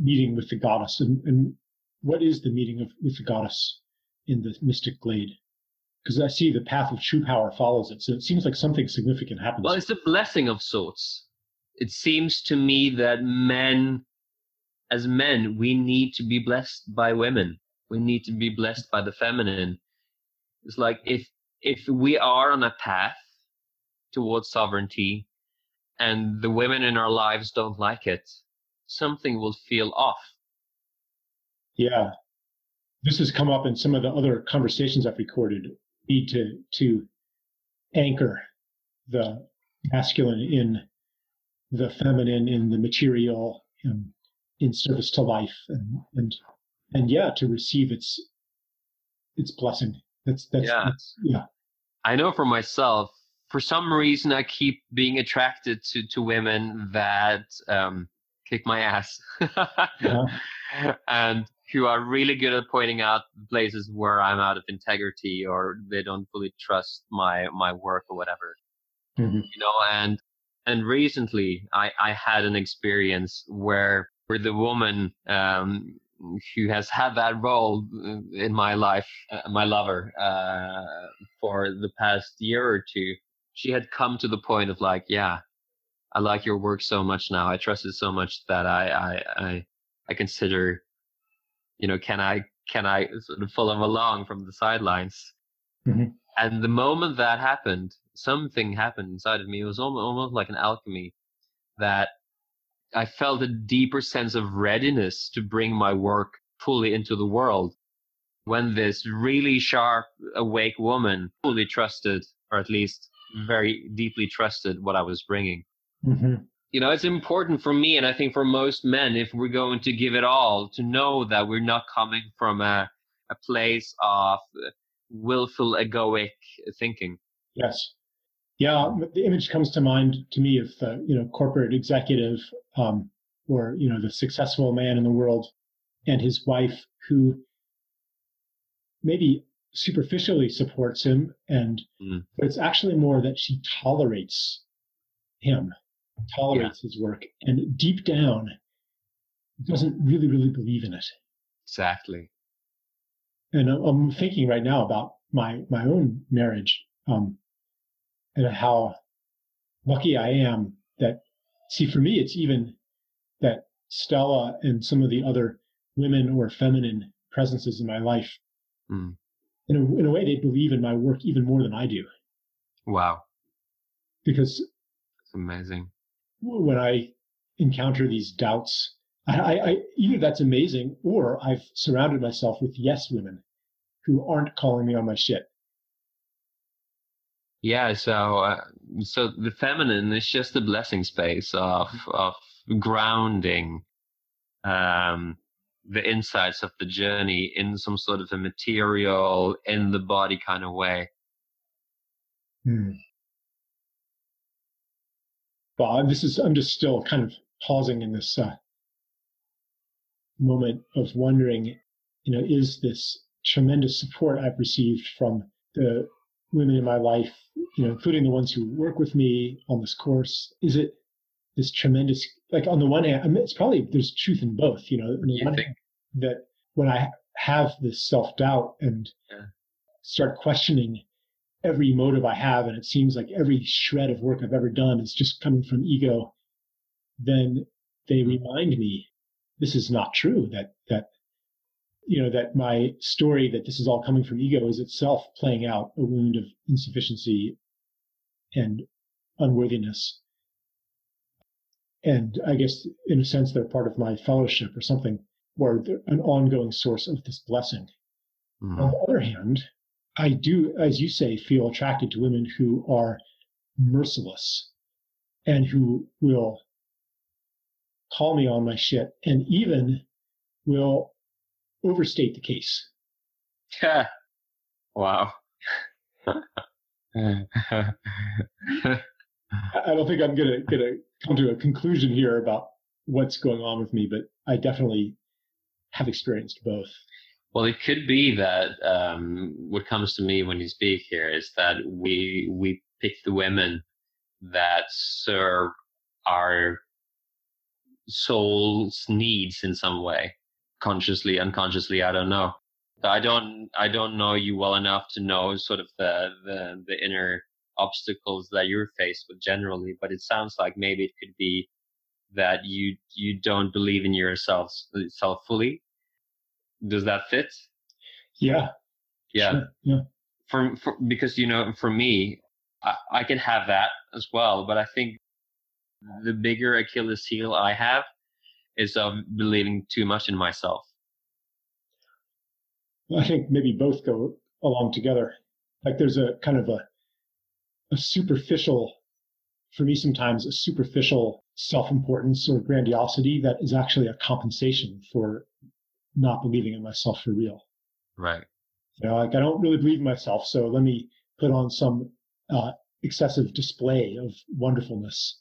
meeting with the goddess, and, and what is the meeting of, with the goddess in the mystic glade? Because I see the path of true power follows it. So it seems like something significant happens. Well, it's a blessing of sorts. It seems to me that men, as men, we need to be blessed by women. We need to be blessed by the feminine. It's like if if we are on a path towards sovereignty and the women in our lives don't like it, something will feel off. Yeah. This has come up in some of the other conversations I've recorded need to to anchor the masculine in the feminine in the material in, in service to life and and and yeah to receive its its blessing that's that's yeah, that's, yeah. i know for myself for some reason i keep being attracted to to women that um kick my ass uh-huh. and who are really good at pointing out places where I'm out of integrity or they don't fully trust my my work or whatever. Mm-hmm. You know, and and recently I I had an experience where where the woman um who has had that role in my life, uh, my lover, uh, for the past year or two, she had come to the point of like, yeah, I like your work so much now. I trust it so much that I, I, I, I consider you know, can I can I sort of follow along from the sidelines? Mm-hmm. And the moment that happened, something happened inside of me. It was almost, almost like an alchemy that I felt a deeper sense of readiness to bring my work fully into the world. When this really sharp, awake woman fully trusted, or at least very deeply trusted what I was bringing. Mm-hmm you know, it's important for me, and I think for most men, if we're going to give it all, to know that we're not coming from a, a place of willful egoic thinking. Yes. Yeah, the image comes to mind to me of the you know corporate executive, um, or you know the successful man in the world, and his wife who maybe superficially supports him, and mm. but it's actually more that she tolerates him tolerates yeah. his work, and deep down doesn't really, really believe in it. Exactly. And I'm thinking right now about my my own marriage, um, and how lucky I am that. See, for me, it's even that Stella and some of the other women or feminine presences in my life. Mm. In a, in a way, they believe in my work even more than I do. Wow. Because it's amazing when I encounter these doubts, I, I, either that's amazing or I've surrounded myself with yes women who aren't calling me on my shit. Yeah, so uh, so the feminine is just a blessing space of of grounding um, the insights of the journey in some sort of a material in the body kind of way. Hmm. Well, this is I'm just still kind of pausing in this uh, moment of wondering, you know, is this tremendous support I've received from the women in my life, you know, including the ones who work with me on this course, is it this tremendous, like on the one hand, I mean, it's probably, there's truth in both, you know, one hand, that when I have this self doubt and yeah. start questioning every motive I have, and it seems like every shred of work I've ever done is just coming from ego, then they remind me this is not true. That that you know that my story that this is all coming from ego is itself playing out a wound of insufficiency and unworthiness. And I guess in a sense they're part of my fellowship or something, or an ongoing source of this blessing. Mm-hmm. On the other hand, I do, as you say, feel attracted to women who are merciless and who will call me on my shit and even will overstate the case. wow. I don't think I'm gonna gonna come to a conclusion here about what's going on with me, but I definitely have experienced both. Well, it could be that um, what comes to me when you speak here is that we we pick the women that serve our soul's needs in some way, consciously, unconsciously. I don't know. I don't I don't know you well enough to know sort of the the, the inner obstacles that you're faced with generally, but it sounds like maybe it could be that you you don't believe in yourself self fully. Does that fit? Yeah. Yeah. Sure. Yeah. For, for because you know for me I, I can have that as well, but I think the bigger Achilles heel I have is of believing too much in myself. I think maybe both go along together. Like there's a kind of a a superficial, for me sometimes a superficial self-importance or grandiosity that is actually a compensation for not believing in myself for real. Right. You know, like I don't really believe in myself, so let me put on some uh, excessive display of wonderfulness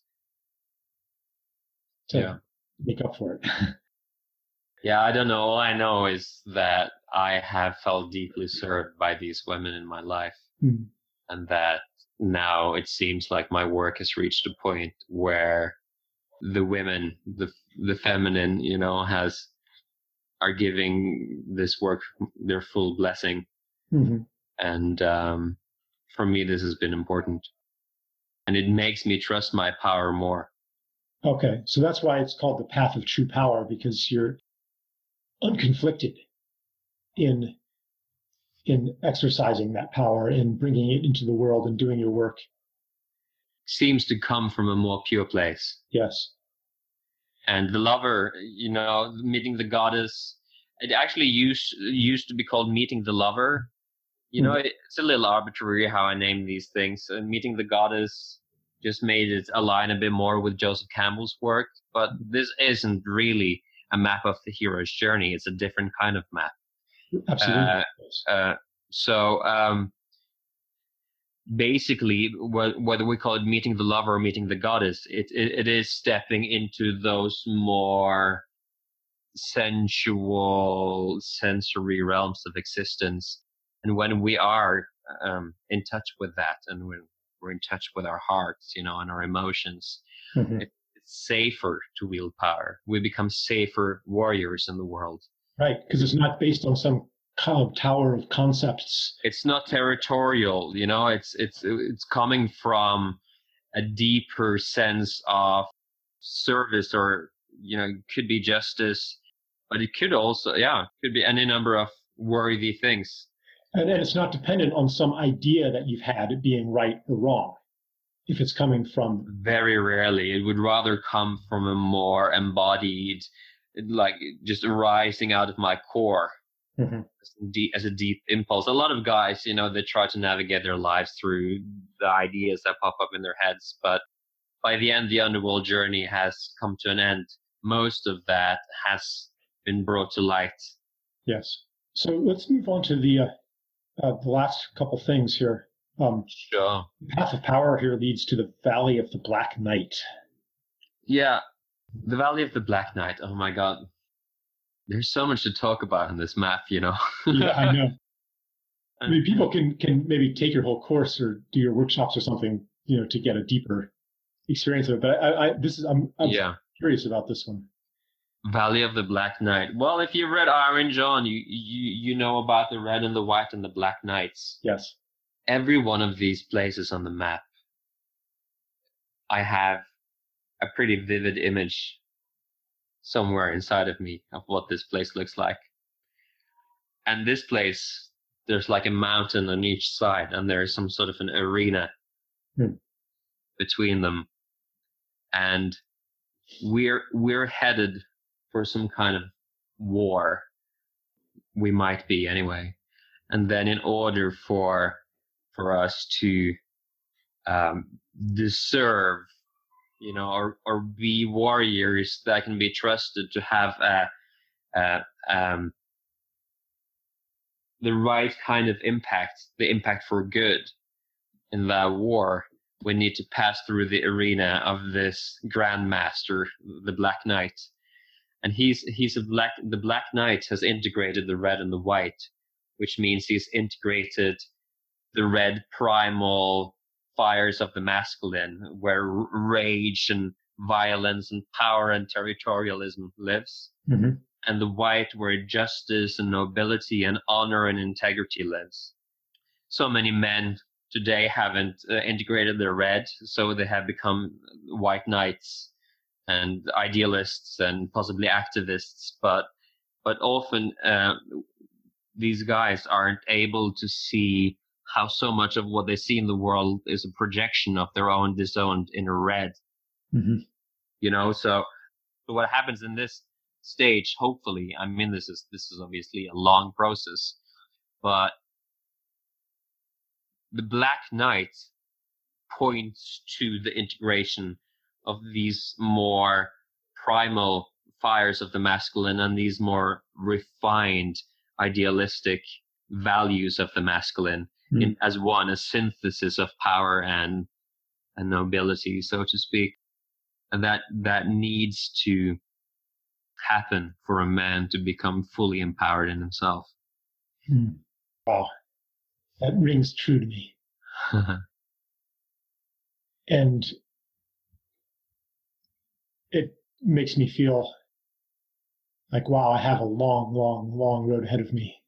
to yeah. make up for it. yeah, I don't know. All I know is that I have felt deeply served by these women in my life, mm-hmm. and that now it seems like my work has reached a point where the women, the the feminine, you know, has are giving this work their full blessing, mm-hmm. and um, for me, this has been important, and it makes me trust my power more. Okay, so that's why it's called the path of true power because you're unconflicted in in exercising that power and bringing it into the world and doing your work. Seems to come from a more pure place. Yes. And the lover, you know, meeting the goddess, it actually used used to be called meeting the lover. You mm-hmm. know, it's a little arbitrary how I name these things. Uh, meeting the goddess just made it align a bit more with Joseph Campbell's work. But this isn't really a map of the hero's journey. It's a different kind of map. Absolutely. Uh, uh, so um, basically, whether we call it meeting the lover or meeting the goddess, it, it, it is stepping into those more sensual, sensory realms of existence. And when we are um, in touch with that, and when we're in touch with our hearts, you know, and our emotions. Mm-hmm. It, it's safer to wield power. We become safer warriors in the world. Right, because it's not based on some kind of tower of concepts. It's not territorial, you know. It's it's it's coming from a deeper sense of service, or you know, could be justice, but it could also, yeah, could be any number of worthy things. And, and it's not dependent on some idea that you've had being right or wrong. If it's coming from very rarely, it would rather come from a more embodied, like just arising out of my core. Mm-hmm. as, a deep impulse. A lot of guys, you know, they try to navigate their lives through the ideas that pop up in their heads, but by the end, the underworld journey has come to an end. Most of that has been brought to light. Yes. So let's move on to the uh, uh, the last couple things here. Um, sure. The path of power here leads to the Valley of the Black Knight. Yeah, the Valley of the Black Knight. Oh my God, there's so much to talk about in this map. You know. yeah, I know. I mean, people can can maybe take your whole course or do your workshops or something, you know, to get a deeper experience of it. But I, I this is I'm, I'm yeah. curious about this one. Valley of the Black Knight. Well, if you've read Iron John, you, you you know about the red and the white and the black knights. Yes. Every one of these places on the map, I have a pretty vivid image somewhere inside of me of what this place looks like. And this place, there's like a mountain on each side, and there's some sort of an arena hmm. between them. And we're we're headed for some kind of war. We might be anyway. And then in order for for us to um, deserve, you know, or or be warriors that can be trusted to have a, a um, the right kind of impact, the impact for good in that war, we need to pass through the arena of this grandmaster, the Black Knight, and he's he's a black the black knight has integrated the red and the white which means he's integrated the red primal fires of the masculine where rage and violence and power and territorialism lives mm-hmm. and the white where justice and nobility and honor and integrity lives so many men today haven't uh, integrated their red so they have become white knights and idealists and possibly activists, but but often uh, these guys aren't able to see how so much of what they see in the world is a projection of their own disowned inner red. Mm-hmm. You know, so, so what happens in this stage, hopefully, I mean, this is this is obviously a long process, but the Black Knight points to the integration of these more primal fires of the masculine and these more refined idealistic values of the masculine mm. in, as one a synthesis of power and and nobility so to speak and that that needs to happen for a man to become fully empowered in himself hmm. wow that rings true to me and it makes me feel like, wow, I have a long, long, long road ahead of me.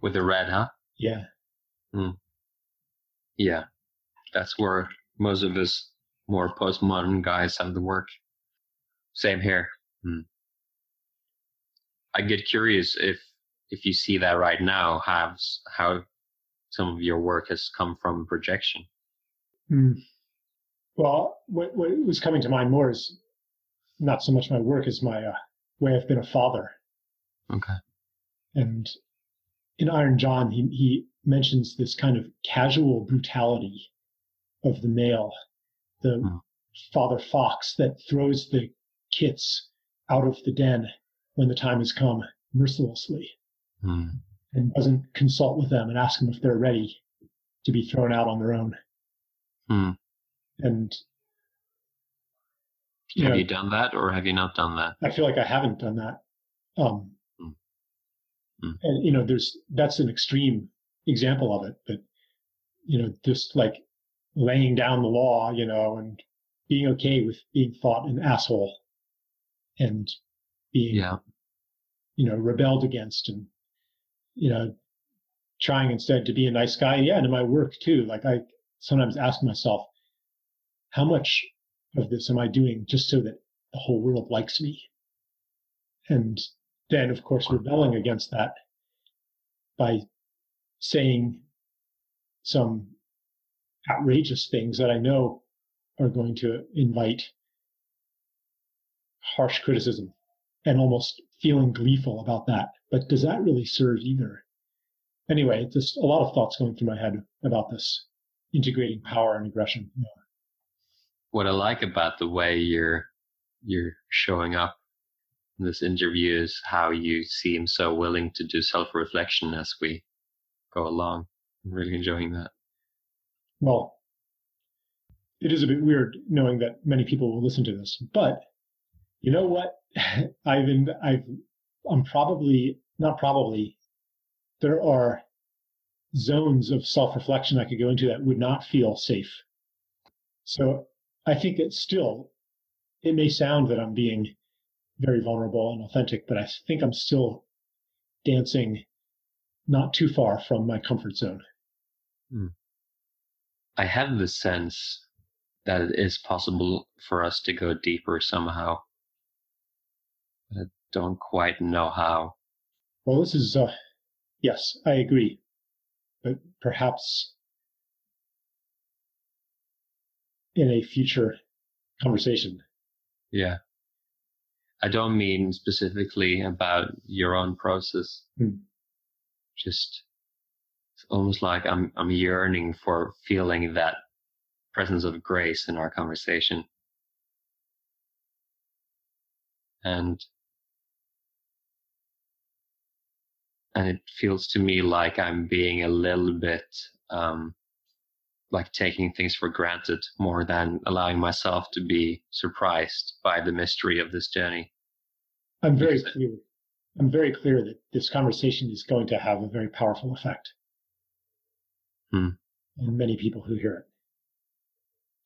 With the red, huh? Yeah. Mm. Yeah. That's where most of us more postmodern guys have the work. Same here. Mm. I get curious if if you see that right now, how how some of your work has come from projection. Mm. Well, what, what was coming to mind more is not so much my work as my uh, way I've been a father. Okay. And in Iron John, he, he mentions this kind of casual brutality of the male, the mm. father fox that throws the kits out of the den when the time has come mercilessly mm. and doesn't consult with them and ask them if they're ready to be thrown out on their own. Mm. And you have know, you done that, or have you not done that? I feel like I haven't done that. Um, mm. And you know, there's that's an extreme example of it, but you know, just like laying down the law, you know, and being okay with being thought an asshole and being, yeah. you know, rebelled against and, you know, trying instead to be a nice guy. Yeah. And in my work too, like I sometimes ask myself, how much of this am I doing just so that the whole world likes me? And then, of course, rebelling against that by saying some outrageous things that I know are going to invite harsh criticism and almost feeling gleeful about that. But does that really serve either? Anyway, just a lot of thoughts going through my head about this integrating power and aggression. What I like about the way you're you're showing up in this interview is how you seem so willing to do self reflection as we go along. I'm really enjoying that. Well, it is a bit weird knowing that many people will listen to this, but you know what? I've been, I've, I'm probably, not probably, there are zones of self reflection I could go into that would not feel safe. So I think that still, it may sound that I'm being very vulnerable and authentic, but I think I'm still dancing not too far from my comfort zone. Hmm. I have the sense that it is possible for us to go deeper somehow. I don't quite know how. Well, this is, uh, yes, I agree. But perhaps in a future conversation. Yeah. I don't mean specifically about your own process. Hmm. Just almost like I'm I'm yearning for feeling that presence of grace in our conversation. And and it feels to me like I'm being a little bit um, like taking things for granted more than allowing myself to be surprised by the mystery of this journey. I'm very clear. I'm very clear that this conversation is going to have a very powerful effect hmm. on many people who hear it.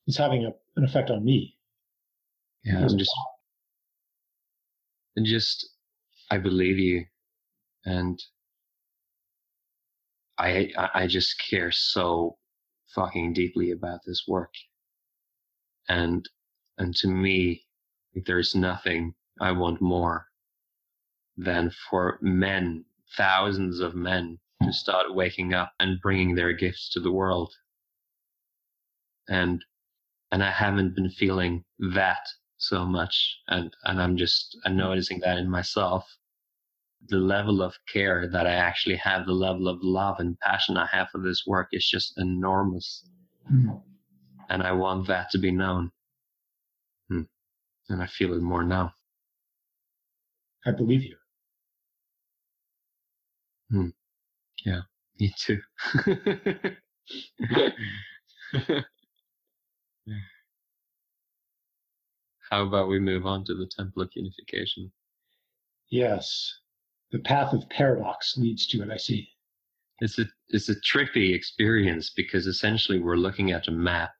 It's having a, an effect on me. Yeah, I'm just, and just, I believe you, and I, I just care so fucking deeply about this work. And, and to me, there's nothing I want more than for men, thousands of men to start waking up and bringing their gifts to the world. And, and I haven't been feeling that so much. And, and I'm just I'm noticing that in myself the level of care that I actually have, the level of love and passion I have for this work is just enormous. Mm. And I want that to be known. Hmm. And I feel it more now. I believe you. Hmm. Yeah, me too. How about we move on to the Temple of Unification? Yes the path of paradox leads to it, I see. It's a it's a trippy experience because essentially we're looking at a map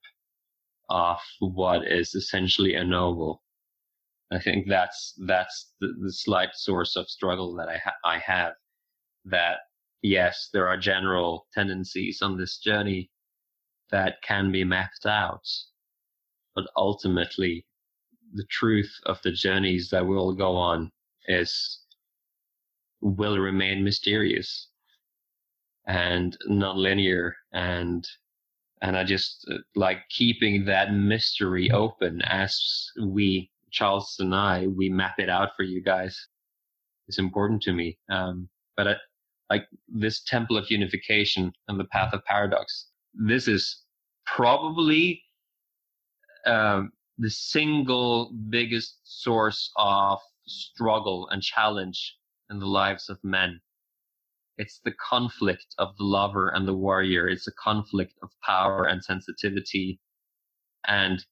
of what is essentially a noble. I think that's that's the, the slight source of struggle that I ha- I have. That yes, there are general tendencies on this journey that can be mapped out, but ultimately, the truth of the journeys that we'll go on is will remain mysterious and nonlinear and and I just uh, like keeping that mystery open as we Charles and I we map it out for you guys. It's important to me. Um, but I, like this temple of unification and the path of paradox, this is probably um, the single biggest source of struggle and challenge in the lives of men. It's the conflict of the lover and the warrior. It's a conflict of power and sensitivity. And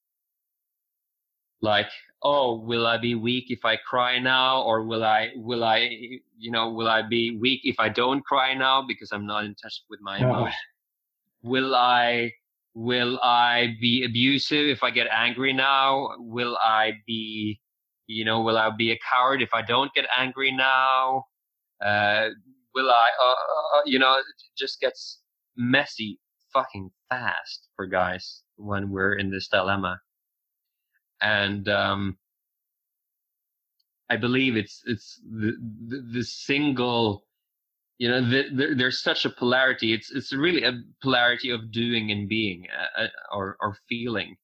like, oh, will I be weak if I cry now? Or will I, will I, you know, will I be weak if I don't cry now because I'm not in touch with my emotions? Will I, will I be abusive if I get angry now? Will I be you know, will I be a coward if I don't get angry now? Uh, will I, uh, uh, uh, you know, it just gets messy fucking fast for guys when we're in this dilemma. And, um, I believe it's, it's the, the, the single, you know, the, the, there's such a polarity. It's, it's really a polarity of doing and being, uh, uh or, or feeling,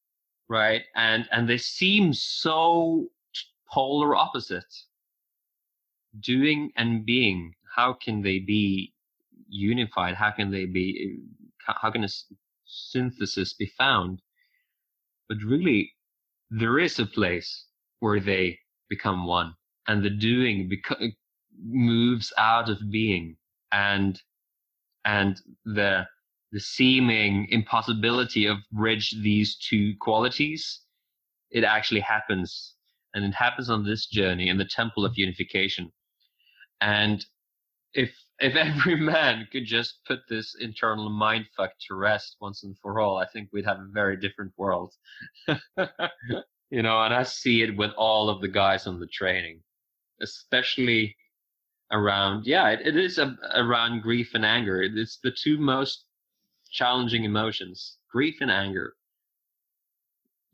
right? And, and they seem so polar opposite. doing and being, how can they be unified? How can they be, how can a synthesis be found? But really, there is a place where they become one and the doing beco- moves out of being and and the the seeming impossibility of bridge these two qualities it actually happens and it happens on this journey in the temple of unification. And if if every man could just put this internal mind fuck to rest once and for all i think we'd have a very different world. You know and i see it with all of the guys on the training especially around yeah it, it is a, around grief and anger. It's the two most challenging emotions grief and anger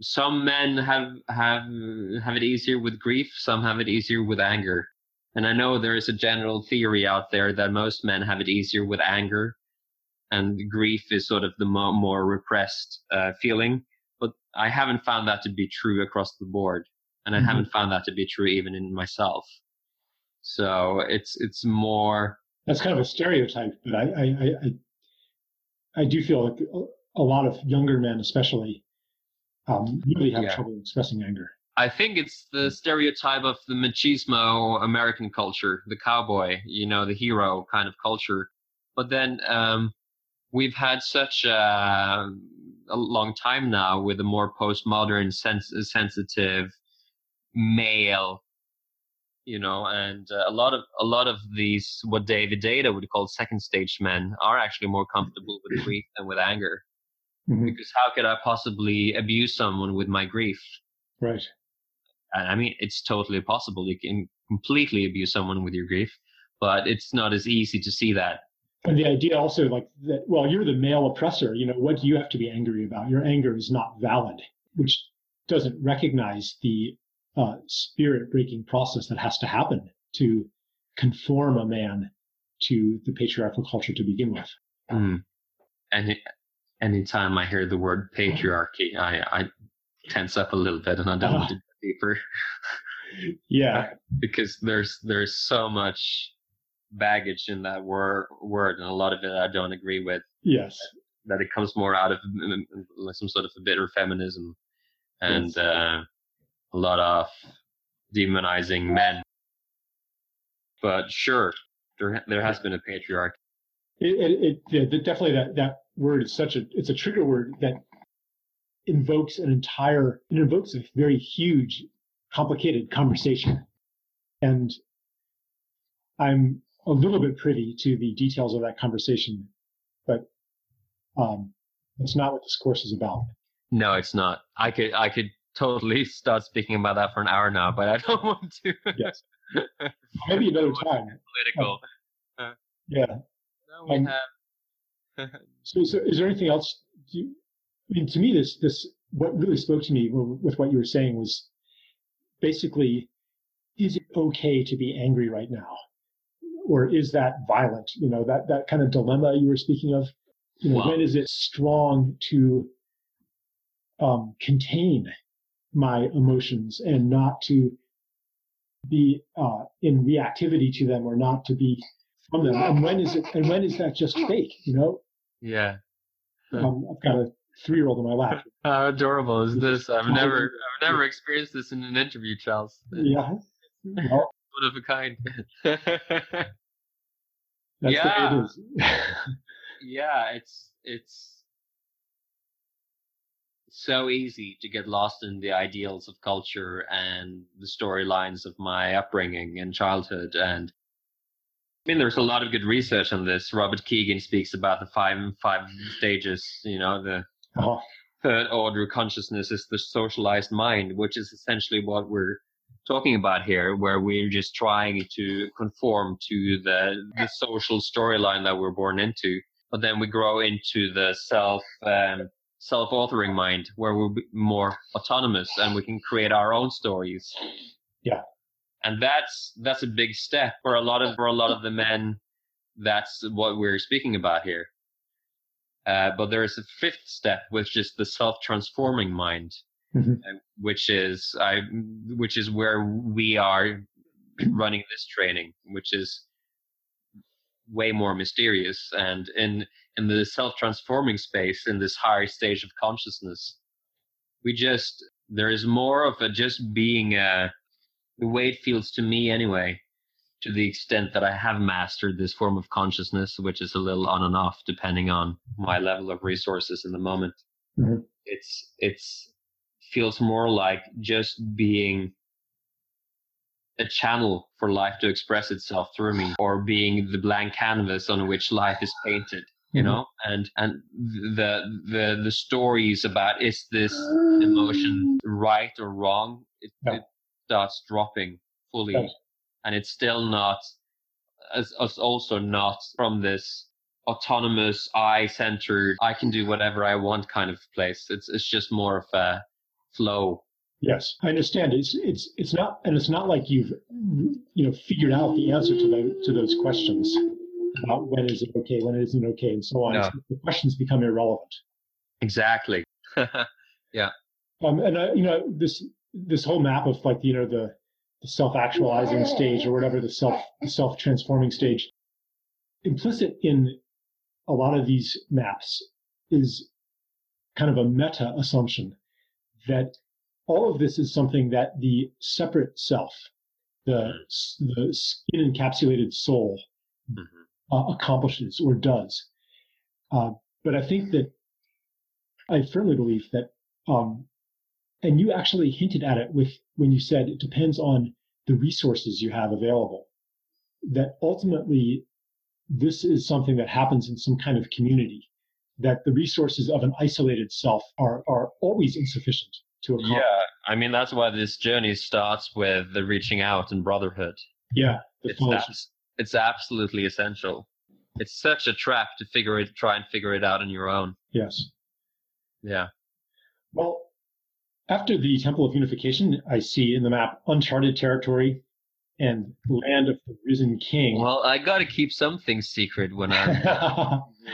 some men have have have it easier with grief some have it easier with anger and i know there is a general theory out there that most men have it easier with anger and grief is sort of the more, more repressed uh, feeling but i haven't found that to be true across the board and i mm-hmm. haven't found that to be true even in myself so it's it's more. That's kind of a stereotype, but I I I, I do feel like a lot of younger men, especially, um, really have yeah. trouble expressing anger. I think it's the stereotype of the machismo American culture, the cowboy, you know, the hero kind of culture. But then um, we've had such a, a, long time now with a more postmodern, sens- sensitive male you know, and uh, a lot of a lot of these what David Deida would call second stage men are actually more comfortable with grief than with anger, mm-hmm. because how could I possibly abuse someone with my grief? Right. I mean, it's totally possible. You can completely abuse someone with your grief, but it's not as easy to see that. And the idea also, like that, well, you're the male oppressor. You know, what do you have to be angry about? Your anger is not valid, which doesn't recognize the uh, spirit breaking process that has to happen to conform a man to the patriarchal culture to begin with. Mm. And anytime I hear the word patriarchy, I, I tense up a little bit and I don't uh, want to go deeper. yeah, because there's there's so much baggage in that word word, and a lot of it I don't agree with. Yes, that, that it comes more out of some sort of a bitter feminism, and yes. uh, a lot of demonizing men. But sure, there there has been a patriarchy. It, it, it definitely that that word is such a it's a trigger word that invokes an entire it invokes a very huge, complicated conversation, and I'm a little bit privy to the details of that conversation, but um, that's not what this course is about. No, it's not. I could I could totally start speaking about that for an hour now, but I don't want to. yes. Maybe another time. Political. Uh, yeah. No, we um, have. so, so, is there anything else? You, I mean, to me, this this what really spoke to me with what you were saying was basically, is it okay to be angry right now, or is that violent? You know, that that kind of dilemma you were speaking of. You know, wow. when is it strong to um, contain my emotions and not to be uh, in reactivity to them or not to be from them. And when is it? And when is that just fake? You know? Yeah. Um, I've got a three-year-old in my lap. How adorable is this? I've never, I've never experienced this in an interview, Charles. Yeah. Well, One of a kind. yeah. yeah, it's it's so easy to get lost in the ideals of culture and the storylines of my upbringing and childhood. And I mean, there's a lot of good research on this. Robert Kegan speaks about the five five stages. You know, the oh. third order consciousness is the socialized mind, which is essentially what we're talking about here, where we're just trying to conform to the the social storyline that we're born into. But then we grow into the self um, self-authoring mind where we're more autonomous and we can create our own stories. Yeah. And that's that's a big step for a lot of for a lot of the men. That's what we're speaking about here. Uh, but there is a fifth step, which is the self-transforming mind, mm-hmm. uh, which is I, which is where we are running this training, which is way more mysterious. And in in the self transforming space, in this higher stage of consciousness, we just there is more of a just being a the way it feels to me anyway to the extent that I have mastered this form of consciousness, which is a little on and off depending on my level of resources in the moment. Mm-hmm. It's it's feels more like just being a channel for life to express itself through me, or being the blank canvas on which life is painted. You mm-hmm. know, and and the the the stories about is this emotion right or wrong? It, it starts dropping fully. And it's still not as, as also not from this autonomous i-centered i can do whatever i want kind of place. It's it's just more of a flow. Yes i understand. It's it's it's not and it's not like you've you know figured out the answer to those to those questions about when is it okay when it isn't okay and so on. No. the questions become irrelevant. Exactly. Yeah. Um and uh, you know this this whole map of like you know the the self-actualizing stage or whatever the self self-transforming stage. Implicit in a lot of these maps is kind of a meta assumption that all of this is something that the separate self the the skin encapsulated soul mm-hmm. uh, accomplishes or does. Uh, but i think that i firmly believe that um, and you actually hinted at it with when you said it depends on the resources you have available. That ultimately, this is something that happens in some kind of community. That the resources of an isolated self are are always insufficient to accomplish. Yeah, I mean that's why this journey starts with the reaching out and brotherhood. Yeah, it's it's absolutely essential. It's such a trap to figure it, try and figure it out on your own. Yes. Yeah. Well, after the Temple of Unification, I see in the map uncharted territory and land of the risen king. Well, I got to keep some things secret when I'm,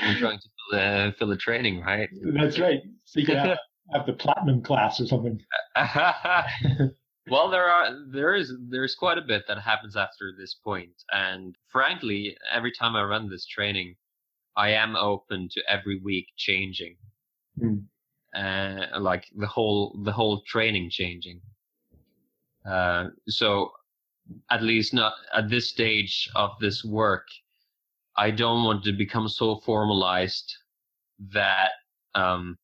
I'm trying to fill the, fill the training, right? That's right. So you can have, have the platinum class or something. well, there are there is there's quite a bit that happens after this point, and frankly, every time I run this training, I am open to every week changing. Mm uh, like the whole the whole training changing. Uh, so at least not at this stage of this work, I don't want to become so formalized that um,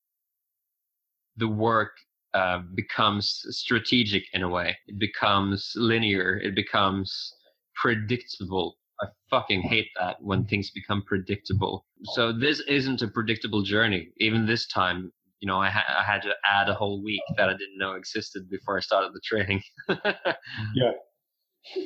the work uh, becomes strategic in a way. It becomes linear. It becomes predictable. I fucking hate that when things become predictable. So this isn't a predictable journey. Even this time, you know, I, ha- I had to add a whole week that I didn't know existed before I started the training. yeah.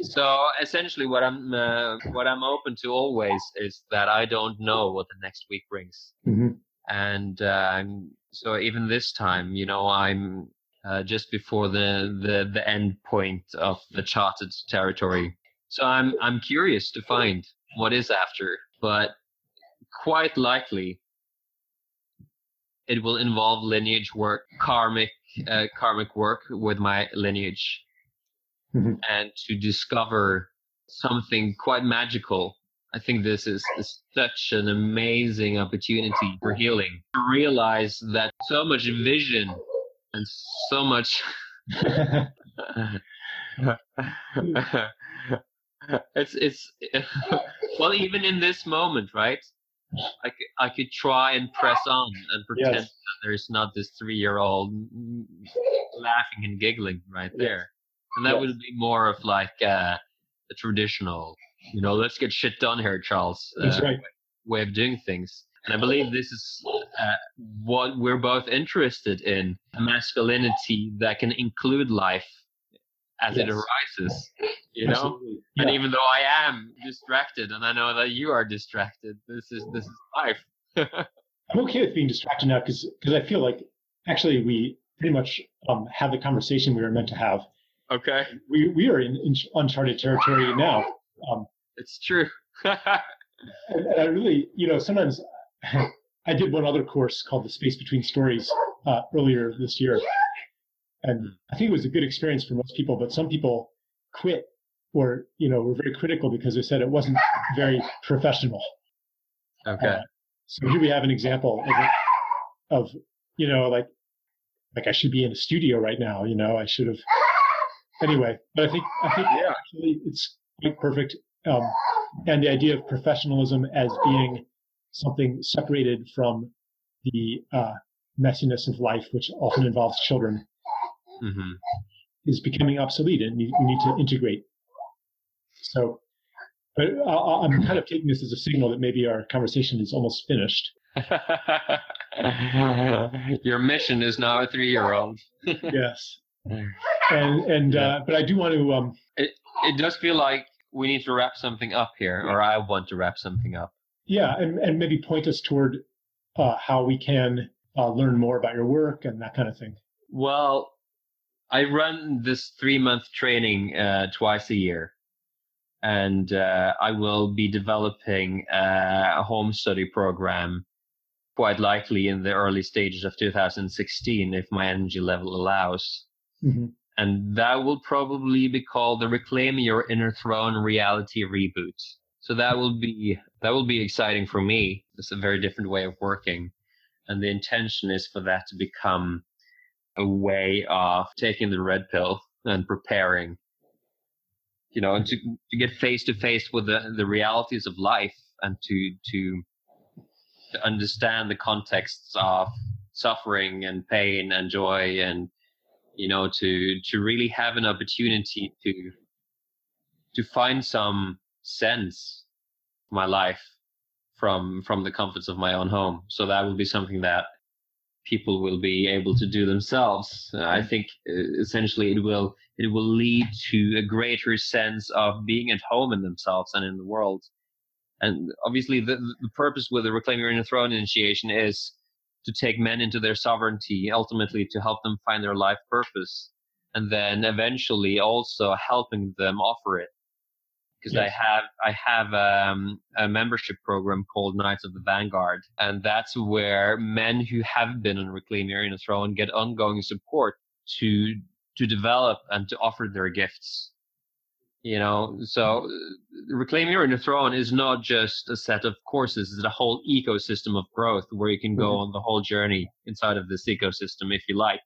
So essentially, what I'm uh, what I'm open to always is that I don't know what the next week brings, mm-hmm. and uh, so even this time, you know, I'm uh, just before the, the the end point of the charted territory. So I'm I'm curious to find what is after, but quite likely it will involve lineage work, karmic uh, karmic work with my lineage, mm-hmm. and to discover something quite magical. I think this is, is such an amazing opportunity for healing. To realize that so much vision and so much. it's it's well even in this moment right I could, I could try and press on and pretend yes. that there's not this three year old laughing and giggling right there. Yes. And that yes. would be more of like uh, a traditional, you know, let's get shit done here, Charles. Uh, right. Way of doing things. And I believe this is uh, what we're both interested in masculinity that can include life as yes. it arises you know? And even though i am distracted and i know that you are distracted this is this is life. I'm okay with being distracted now because because i feel like actually we pretty much um, have the conversation we were meant to have. Okay. We we are in, in uncharted territory now. Um, it's true. and, and i really you know sometimes i did one other course called the space between stories uh, earlier this year and I think it was a good experience for most people, but some people quit or you know were very critical because they said it wasn't very professional. Okay. Uh, so here we have an example of, of you know like like I should be in a studio right now. You know I should have anyway. But I think I think yeah. actually it's quite perfect. Um, and the idea of professionalism as being something separated from the uh, messiness of life, which often involves children, mm-hmm. is becoming obsolete, and we need to integrate. So, but I, am kind of taking this as a signal that maybe our conversation is almost finished. Your mission is now a three-year-old. yes, and and yeah. uh, but I do want to. Um, it it does feel like we need to wrap something up here, or I want to wrap something up. Yeah, and and maybe point us toward uh, how we can uh, learn more about your work and that kind of thing. Well, I run this three month training uh, twice a year, and uh, I will be developing uh, a home study program quite likely in the early stages of 2016 if my energy level allows. Mm-hmm. And that will probably be called the Reclaim Your Inner Throne Reality Reboot. So that will be that will be exciting for me. It's a very different way of working. And the intention is for that to become a way of taking the red pill and preparing you know, and to, to get face to face with the, the realities of life and to, to, to understand the contexts of suffering and pain and joy and, you know, to, to really have an opportunity to, to find some sense my life from, from the comforts of my own home. So that will be something that people will be able to do themselves. Uh, I think uh, essentially it will it will lead to a greater sense of being at home in themselves and in the world. And obviously, the, the purpose with the Reclaim Your Inner Throne initiation is to take men into their sovereignty, ultimately to help them find their life purpose, and then eventually also helping them offer it because yes. I have I have um, a membership program called Knights of the Vanguard, and that's where men who have been on Reclaim Inner Throne get ongoing support to to develop and to offer their gifts. You know, so uh, Reclaim Inner Throne is not just a set of courses; it's a whole ecosystem of growth where you can go mm-hmm. on the whole journey inside of this ecosystem if you like.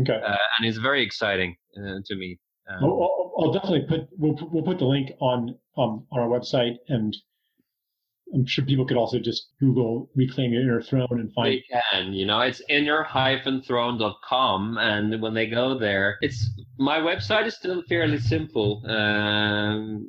Okay, uh, and it's very exciting uh, to me. Um, I'll, definitely put we'll we'll put the link on um, on our website, and I'm sure people could also just Google "reclaim your inner throne" and find. They can, you know, it's inner-throne.com, and when they go there, it's my website is still fairly simple. Um,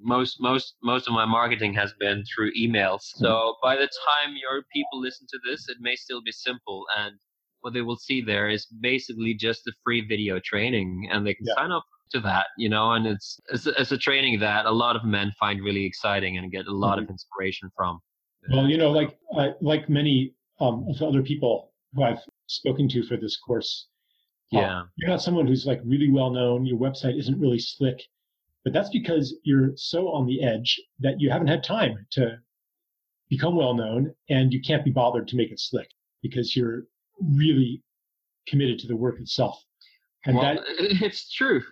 most most most of my marketing has been through emails. So mm-hmm. by the time your people listen to this, it may still be simple and what they will see there is basically just a free video training and they can yeah. sign up to that, you know, and it's, it's, it's, a training that a lot of men find really exciting and get a lot mm-hmm. of inspiration from. Well, you know, like, like many um, of the other people who I've spoken to for this course, uh, yeah, you're not someone who's like really well known. Your website isn't really slick, but that's because you're so on the edge that you haven't had time to become well known and you can't be bothered to make it slick because you're really committed to the work itself. And well, that, it's true.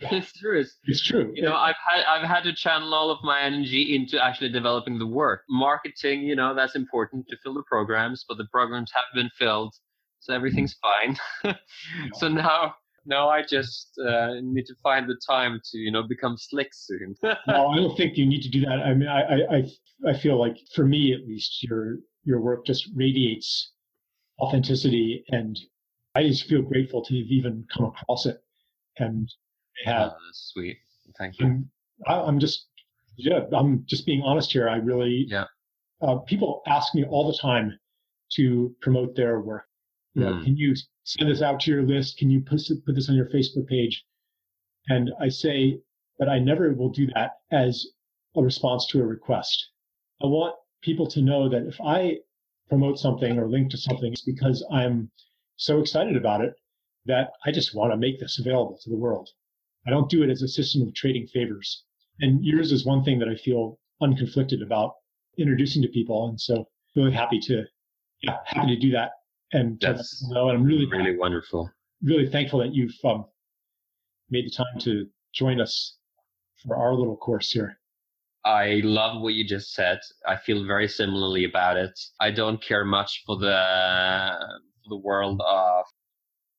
It's true. It's, it's true. You know, I've had I've had to channel all of my energy into actually developing the work. Marketing, you know, that's important to fill the programs, but the programs have been filled, so everything's fine. so now now I just uh, need to find the time to you know become slick soon. no, I don't think you need to do that. I mean, I I I feel like for me at least, your your work just radiates authenticity. And I just feel grateful to have even come across it. And have. Oh, that's sweet. Thank you. I, am just, yeah, I'm just being honest here. I really, yeah. Uh, people ask me all the time to promote their work. You know, mm. can you send this out to your list? Can you put, put this on your Facebook page? And I say that I never will do that as a response to a request. I want people to know that if I promote something or link to something it's because I'm so excited about it that I just want to make this available to the world. I don't do it as a system of trading favors. And yours is one thing that I feel unconflicted about introducing to people. And so really happy to, yeah, happy to do that. And that's know. And I'm really, really wonderful. Really thankful that you've um, made the time to join us for our little course here. I love what you just said. I feel very similarly about it. I don't care much for the the world of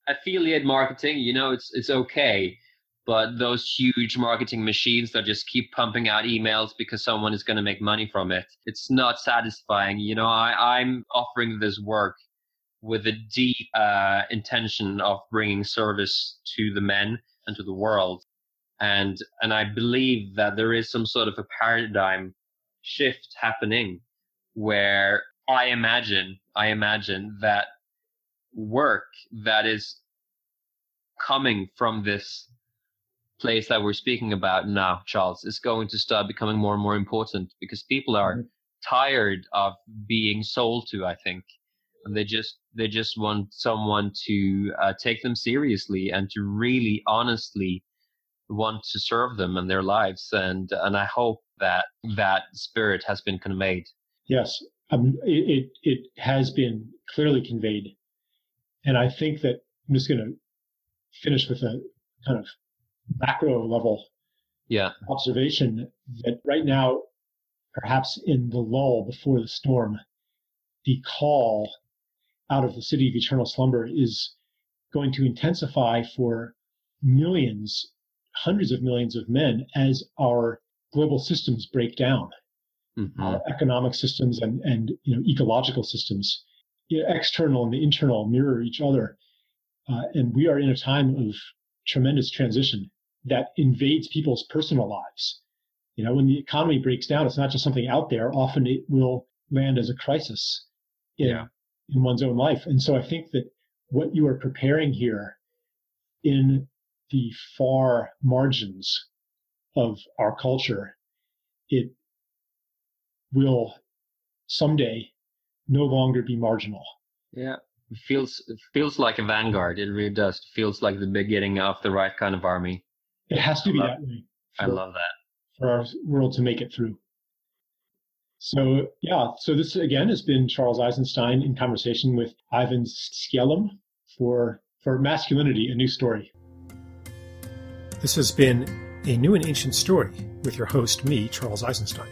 affiliate marketing. You know, it's it's okay, but those huge marketing machines that just keep pumping out emails because someone is going to make money from it, it's not satisfying. You know, I, I'm offering this work with a deep uh, intention of bringing service to the men and to the world and and I believe that there is some sort of a paradigm shift happening where I imagine I imagine that work that is coming from this place that we're speaking about now, Charles, is going to start becoming more and more important because people are mm-hmm. tired of being sold to. I think, and they just they just want someone to uh, take them seriously and to really honestly want to serve them and their lives and and i hope that that spirit has been conveyed yes um, it, it, it has been clearly conveyed and i think that i'm just going to finish with a kind of macro level yeah observation that right now perhaps in the lull before the storm the call out of the city of eternal slumber is going to intensify for millions hundreds of millions of men as our global systems break down, mm-hmm. our economic systems and, and you know ecological systems, you know, external and the internal mirror each other, uh, and we are in a time of tremendous transition that invades people's personal lives. You know, when the economy breaks down, it's not just something out there. Often it will land as a crisis in, yeah. in one's own life. And so I think that what you are preparing here in the far margins of our culture, it will someday no longer be marginal. Yeah. It feels it feels like a vanguard. It really does. It feels like the beginning of the right kind of army. It has to I be love, that way. For, I love that. For our world to make it through. So yeah, so this again has been Charles Eisenstein in conversation with Eivind Skjellum for for masculinity, a new story. This has been A New and Ancient Story with your host, me, Charles Eisenstein.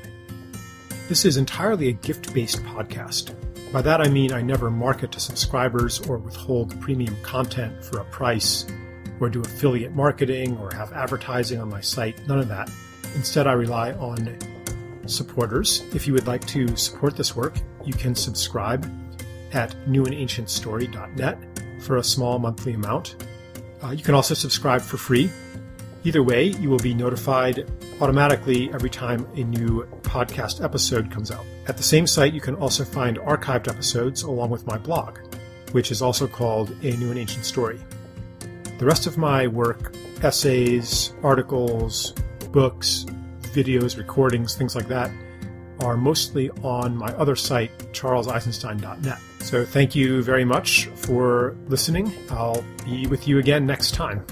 This is entirely a gift based podcast. By that I mean I never market to subscribers or withhold premium content for a price or do affiliate marketing or have advertising on my site. None of that. Instead, I rely on supporters. If you would like to support this work, you can subscribe at newandancientstory.net for a small monthly amount. Uh, you can also subscribe for free Either way, you will be notified automatically every time a new podcast episode comes out. At the same site, you can also find archived episodes along with my blog, which is also called A New and Ancient Story. The rest of my work, essays, articles, books, videos, recordings, things like that, are mostly on my other site, charleseisenstein.net. So thank you very much for listening. I'll be with you again next time.